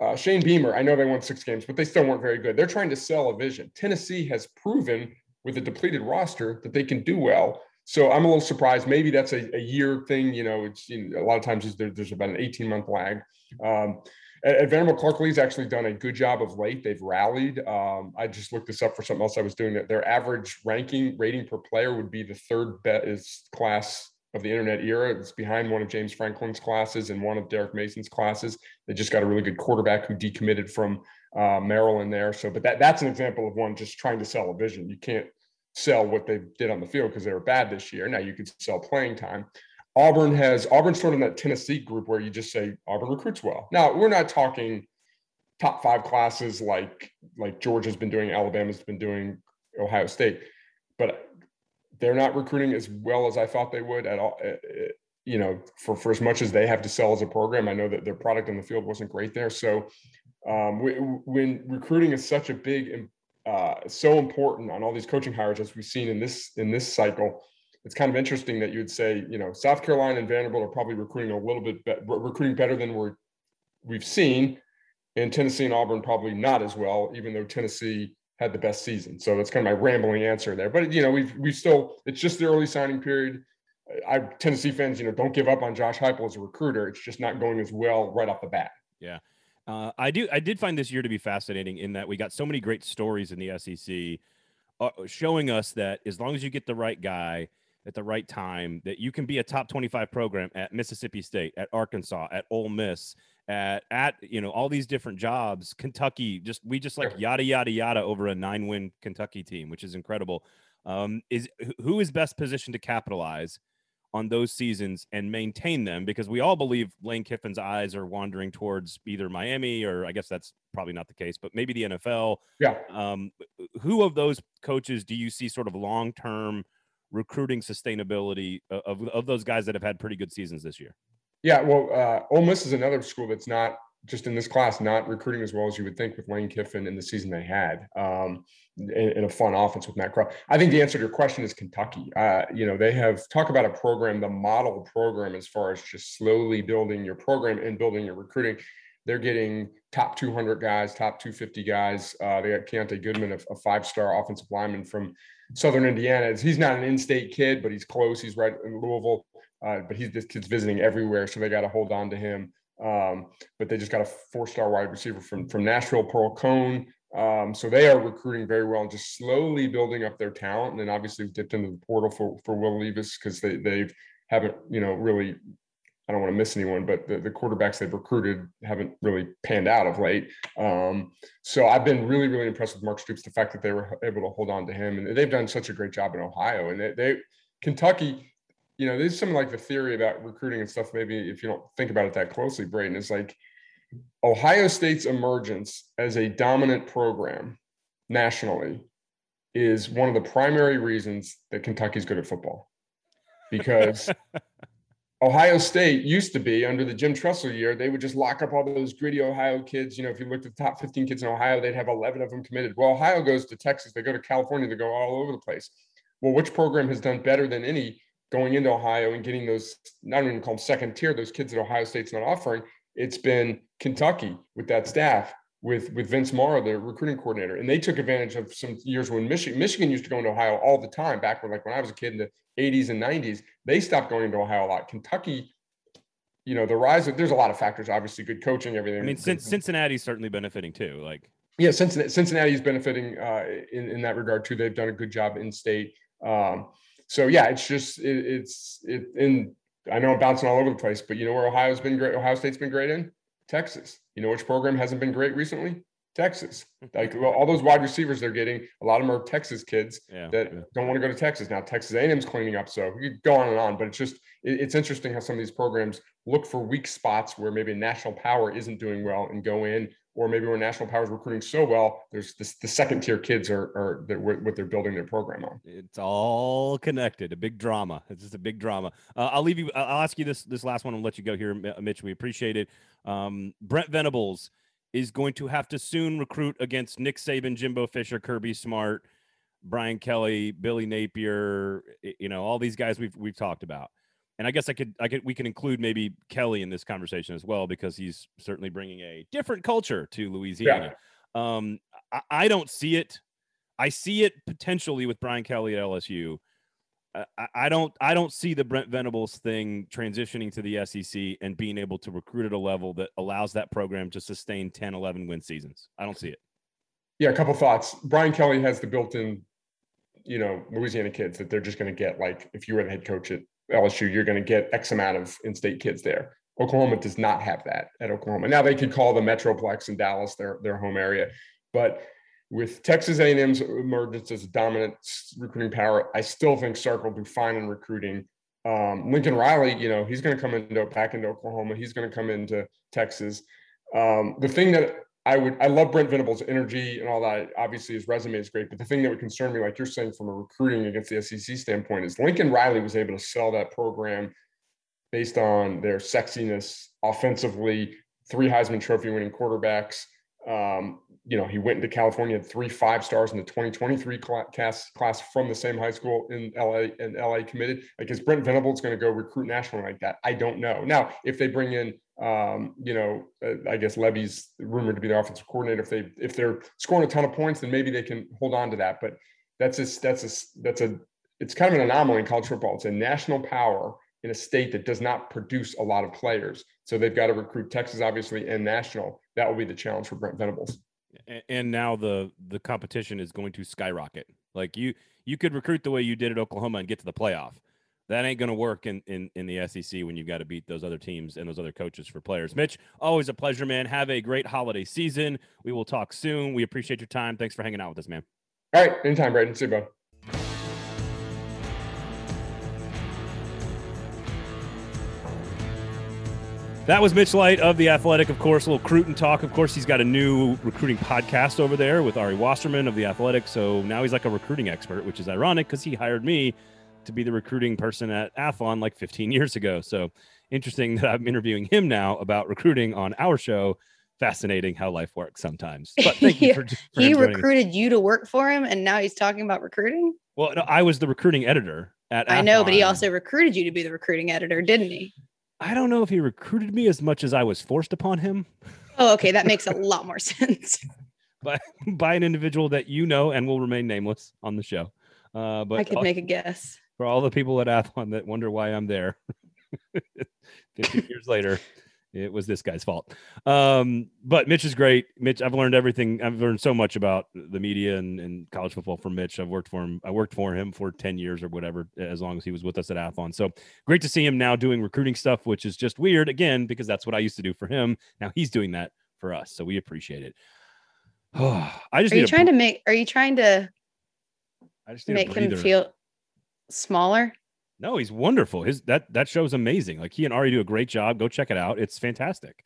Uh, Shane Beamer, I know they won six games, but they still weren't very good. They're trying to sell a vision. Tennessee has proven with a depleted roster that they can do well. So I'm a little surprised. Maybe that's a, a year thing. You know, it's you know, a lot of times there, there's about an 18 month lag. Um, at Vanderbilt, Clark Lea's actually done a good job of late. They've rallied. Um, I just looked this up for something else I was doing. Their average ranking rating per player would be the third best class of the internet era. It's behind one of James Franklin's classes and one of Derek Mason's classes. They just got a really good quarterback who decommitted from uh, Maryland there. So, but that that's an example of one just trying to sell a vision. You can't sell what they did on the field because they were bad this year. Now you could sell playing time. Auburn has Auburn's sort of in that Tennessee group where you just say Auburn recruits well. Now we're not talking top five classes like like Georgia's been doing, Alabama's been doing, Ohio State, but they're not recruiting as well as I thought they would at all. Eh, eh, you know, for for as much as they have to sell as a program, I know that their product on the field wasn't great there. So um, when recruiting is such a big, uh, so important on all these coaching hires as we've seen in this in this cycle, it's kind of interesting that you would say, you know, South Carolina and Vanderbilt are probably recruiting a little bit be- recruiting better than we're we've seen, and Tennessee and Auburn probably not as well, even though Tennessee had the best season. So that's kind of my rambling answer there. But you know, we've we still it's just the early signing period. I Tennessee fans, you know, don't give up on Josh Heupel as a recruiter. It's just not going as well right off the bat. Yeah. Uh, I do. I did find this year to be fascinating in that we got so many great stories in the SEC, uh, showing us that as long as you get the right guy at the right time, that you can be a top twenty-five program at Mississippi State, at Arkansas, at Ole Miss, at at you know all these different jobs. Kentucky, just we just like yada yada yada over a nine-win Kentucky team, which is incredible. Um, is who is best positioned to capitalize? on those seasons and maintain them because we all believe Lane Kiffin's eyes are wandering towards either Miami or I guess that's probably not the case, but maybe the NFL. Yeah. Um, who of those coaches do you see sort of long term recruiting sustainability of, of those guys that have had pretty good seasons this year? Yeah. Well, uh, Ole Miss is another school that's not just in this class, not recruiting as well as you would think with Lane Kiffin in the season they had, um, in, in, a fun offense with Matt Corral. I think the answer to your question is Kentucky. Uh, you know, they have talk about a program, the model program, as far as just slowly building your program and building your recruiting. They're getting top 200 guys, top 250 guys. Uh, they got Kiyaunta Goodwin, a, a five-star offensive lineman from Southern Indiana. He's not an in-state kid, but he's close. He's right in Louisville. Uh, but he's this kid's visiting everywhere, so they got to hold on to him. Um, but they just got a four-star wide receiver from from Nashville, Pearl-Cohn. Um, so they are recruiting very well and just slowly building up their talent. And then obviously dipped into the portal for for Will Levis because they they haven't you know really. I don't want to miss anyone, but the, the quarterbacks they've recruited haven't really panned out of late. Um, so I've been really, really impressed with Mark Stoops. The fact that they were able to hold on to him, and they've done such a great job in Ohio. And they, they Kentucky, you know, there's some like the theory about recruiting and stuff. Maybe if you don't think about it that closely, Braden, is like Ohio State's emergence as a dominant program nationally is one of the primary reasons that Kentucky's good at football. [laughs] Because Ohio State used to be under the Jim Tressel year, they would just lock up all those gritty Ohio kids. You know, if you looked at the top 15 kids in Ohio, they'd have 11 of them committed. Well, Ohio goes to Texas, they go to California, they go all over the place. Well, which program has done better than any going into Ohio and getting those, not even call them second tier, those kids that Ohio State's not offering, it's been Kentucky with that staff, with with Vince Marrow, the recruiting coordinator. And they took advantage of some years when Michigan, Michigan used to go into Ohio all the time back when like when I was a kid in the 80s and 90s. They stopped going into Ohio a lot. Kentucky, you know, the rise of there's a lot of factors, obviously good coaching, everything. I mean, since Cincinnati's certainly benefiting too. Like yeah, Cincinnati Cincinnati is benefiting uh, in, in that regard too. They've done a good job in state. Um, so yeah, it's just it, it's it in. I know I'm bouncing all over the place, but you know where Ohio's been great. Ohio State's been great in Texas. You know which program hasn't been great recently? Texas. [laughs] Like well, all those wide receivers they're getting, a lot of them are Texas kids yeah, that yeah. don't want to go to Texas. Now Texas A&M's cleaning up, so you go on and on. But it's just it, it's interesting how some of these programs look for weak spots where maybe a national power isn't doing well and go in or maybe where national power is recruiting so well, there's this, the second tier kids are, are what they're building their program on. It's all connected. A big drama. It's just a big drama. Uh, I'll leave you. I'll ask you this this last one and let you go here, Mitch. We appreciate it. Um, Brent Venables is going to have to soon recruit against Nick Saban, Jimbo Fisher, Kirby Smart, Brian Kelly, Billy Napier. You know all these guys we've we've talked about and I guess I could, I could, we can include maybe Kelly in this conversation as well because he's certainly bringing a different culture to Louisiana. Yeah. Um, I, I, don't see it. I see it potentially with Brian Kelly at LSU. I, I don't I don't see the Brent Venables thing transitioning to the SEC and being able to recruit at a level that allows that program to sustain 10, 11 win seasons. I don't see it. Yeah, a couple thoughts. Brian Kelly has the built-in, you know, Louisiana kids that they're just going to get. Like if you were the head coach at LSU, you're going to get X amount of in-state kids there. Oklahoma does not have that at Oklahoma. Now they could call the Metroplex in Dallas their their home area, but with Texas A&M's emergence as a dominant recruiting power, I still think Sark will do fine in recruiting. Um, Lincoln Riley, you know, he's going to come into back into Oklahoma. He's going to come into Texas. Um, the thing that I would, I love Brent Venables' energy and all that. Obviously, his resume is great, but the thing that would concern me, like you're saying, from a recruiting against the SEC standpoint, is Lincoln Riley was able to sell that program based on their sexiness offensively, three Heisman Trophy winning quarterbacks. Um, you know, he went into California, had three five stars in the 2023 class class from the same high school in LA and LA committed. Like, is Brent Venables going to go recruit nationally like that? I don't know. Now, if they bring in, um, you know, uh, I guess Lebby's rumored to be the offensive coordinator. If they if they're scoring a ton of points, then maybe they can hold on to that. But that's a that's a that's a it's kind of an anomaly in college football. It's a national power in a state that does not produce a lot of players. So they've got to recruit Texas, obviously, and national. That will be the challenge for Brent Venables. And now the the competition is going to skyrocket. Like you you could recruit the way you did at Oklahoma and get to the playoff. That ain't going to work in, in in the SEC when you've got to beat those other teams and those other coaches for players. Mitch, always a pleasure, man. Have a great holiday season. We will talk soon. We appreciate your time. Thanks for hanging out with us, man. All right, anytime, Braden. See you, bud. That was Mitch Light of The Athletic, of course, a little Cruton talk. Of course, he's got a new recruiting podcast over there with Ari Wasserman of The Athletic. So now he's like a recruiting expert, which is ironic because he hired me to be the recruiting person at Athlon like 15 years ago. So interesting [laughs] that I'm interviewing him now about recruiting on our show. Fascinating how life works sometimes. But thank you [laughs] for, for he recruited us. you to work for him, and now he's talking about recruiting. Well, no, I was the recruiting editor at. I know, but he also recruited you to be the recruiting editor, didn't he? I don't know if he recruited me as much as I was forced upon him. Oh, okay. That makes a lot more [laughs] sense. [laughs] by, by an individual that you know and will remain nameless on the show. Uh, but I could all, make a guess. For all the people at Athlon that wonder why I'm there [laughs] 15 years later, it was this guy's fault. Um, but Mitch is great. Mitch, I've learned everything. I've learned so much about the media and, and college football from Mitch. I've worked for him. I worked for him for 10 years or whatever, as long as he was with us at Athlon. So great to see him now doing recruiting stuff, which is just weird again, because that's what I used to do for him. Now he's doing that for us. So we appreciate it. Oh, [sighs] I just are you trying to make, are you trying to I just make him feel smaller? No, he's wonderful. His that that show's amazing. Like he and Ari do a great job. Go check it out. It's fantastic.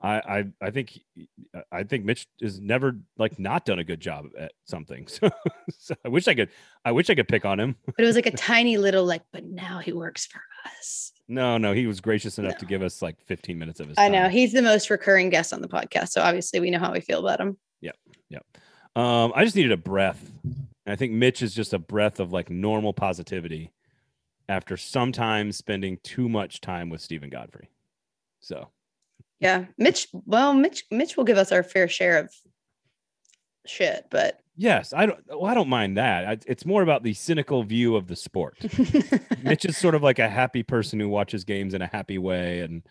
I I I think I think Mitch has never like not done a good job at something. [laughs] So, so I wish I could I wish I could pick on him. But it was like a [laughs] tiny little like. But now he works for us. No, no, he was gracious enough no. to give us like 15 minutes of his. I know he's the most recurring guest on the podcast, so obviously we know how we feel about him. Yep, yep. Um, I just needed a breath. I think Mitch is just a breath of like normal positivity after sometimes spending too much time with Stephen Godfrey. So, yeah, Mitch. Well, Mitch. Mitch will give us our fair share of shit, but yes, I don't. Well, I don't mind that. It's more about the cynical view of the sport. [laughs] Mitch is sort of like a happy person who watches games in a happy way and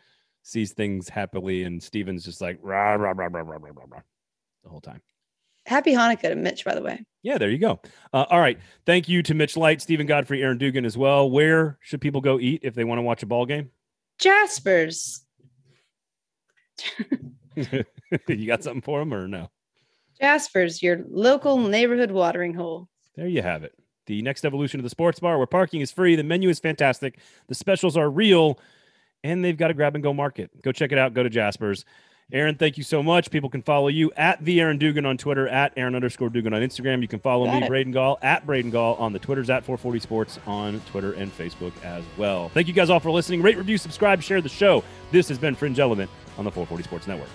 sees things happily, and Stephen's just like rah rah rah rah rah rah rah, rah the whole time. Happy Hanukkah to Mitch, by the way. Yeah, there you go. Uh, all right. Thank you to Mitch Light, Stephen Godfrey, Aaron Dugan as well. Where should people go eat if they want to watch a ball game? Jasper's. [laughs] you got something for them or no? Jasper's, your local neighborhood watering hole. There you have it. The next evolution of the sports bar where parking is free, the menu is fantastic, the specials are real, and they've got a grab and go market. Go check it out. Go to Jasper's. Aaron, thank you so much. People can follow you at the Aaron Dugan on Twitter, at Aaron underscore Dugan on Instagram. You can follow Got me, it. Braden Gall, at Braden Gall on the Twitters, at 440 Sports on Twitter and Facebook as well. Thank you guys all for listening. Rate, review, subscribe, share the show. This has been Fringe Element on the 440 Sports Network.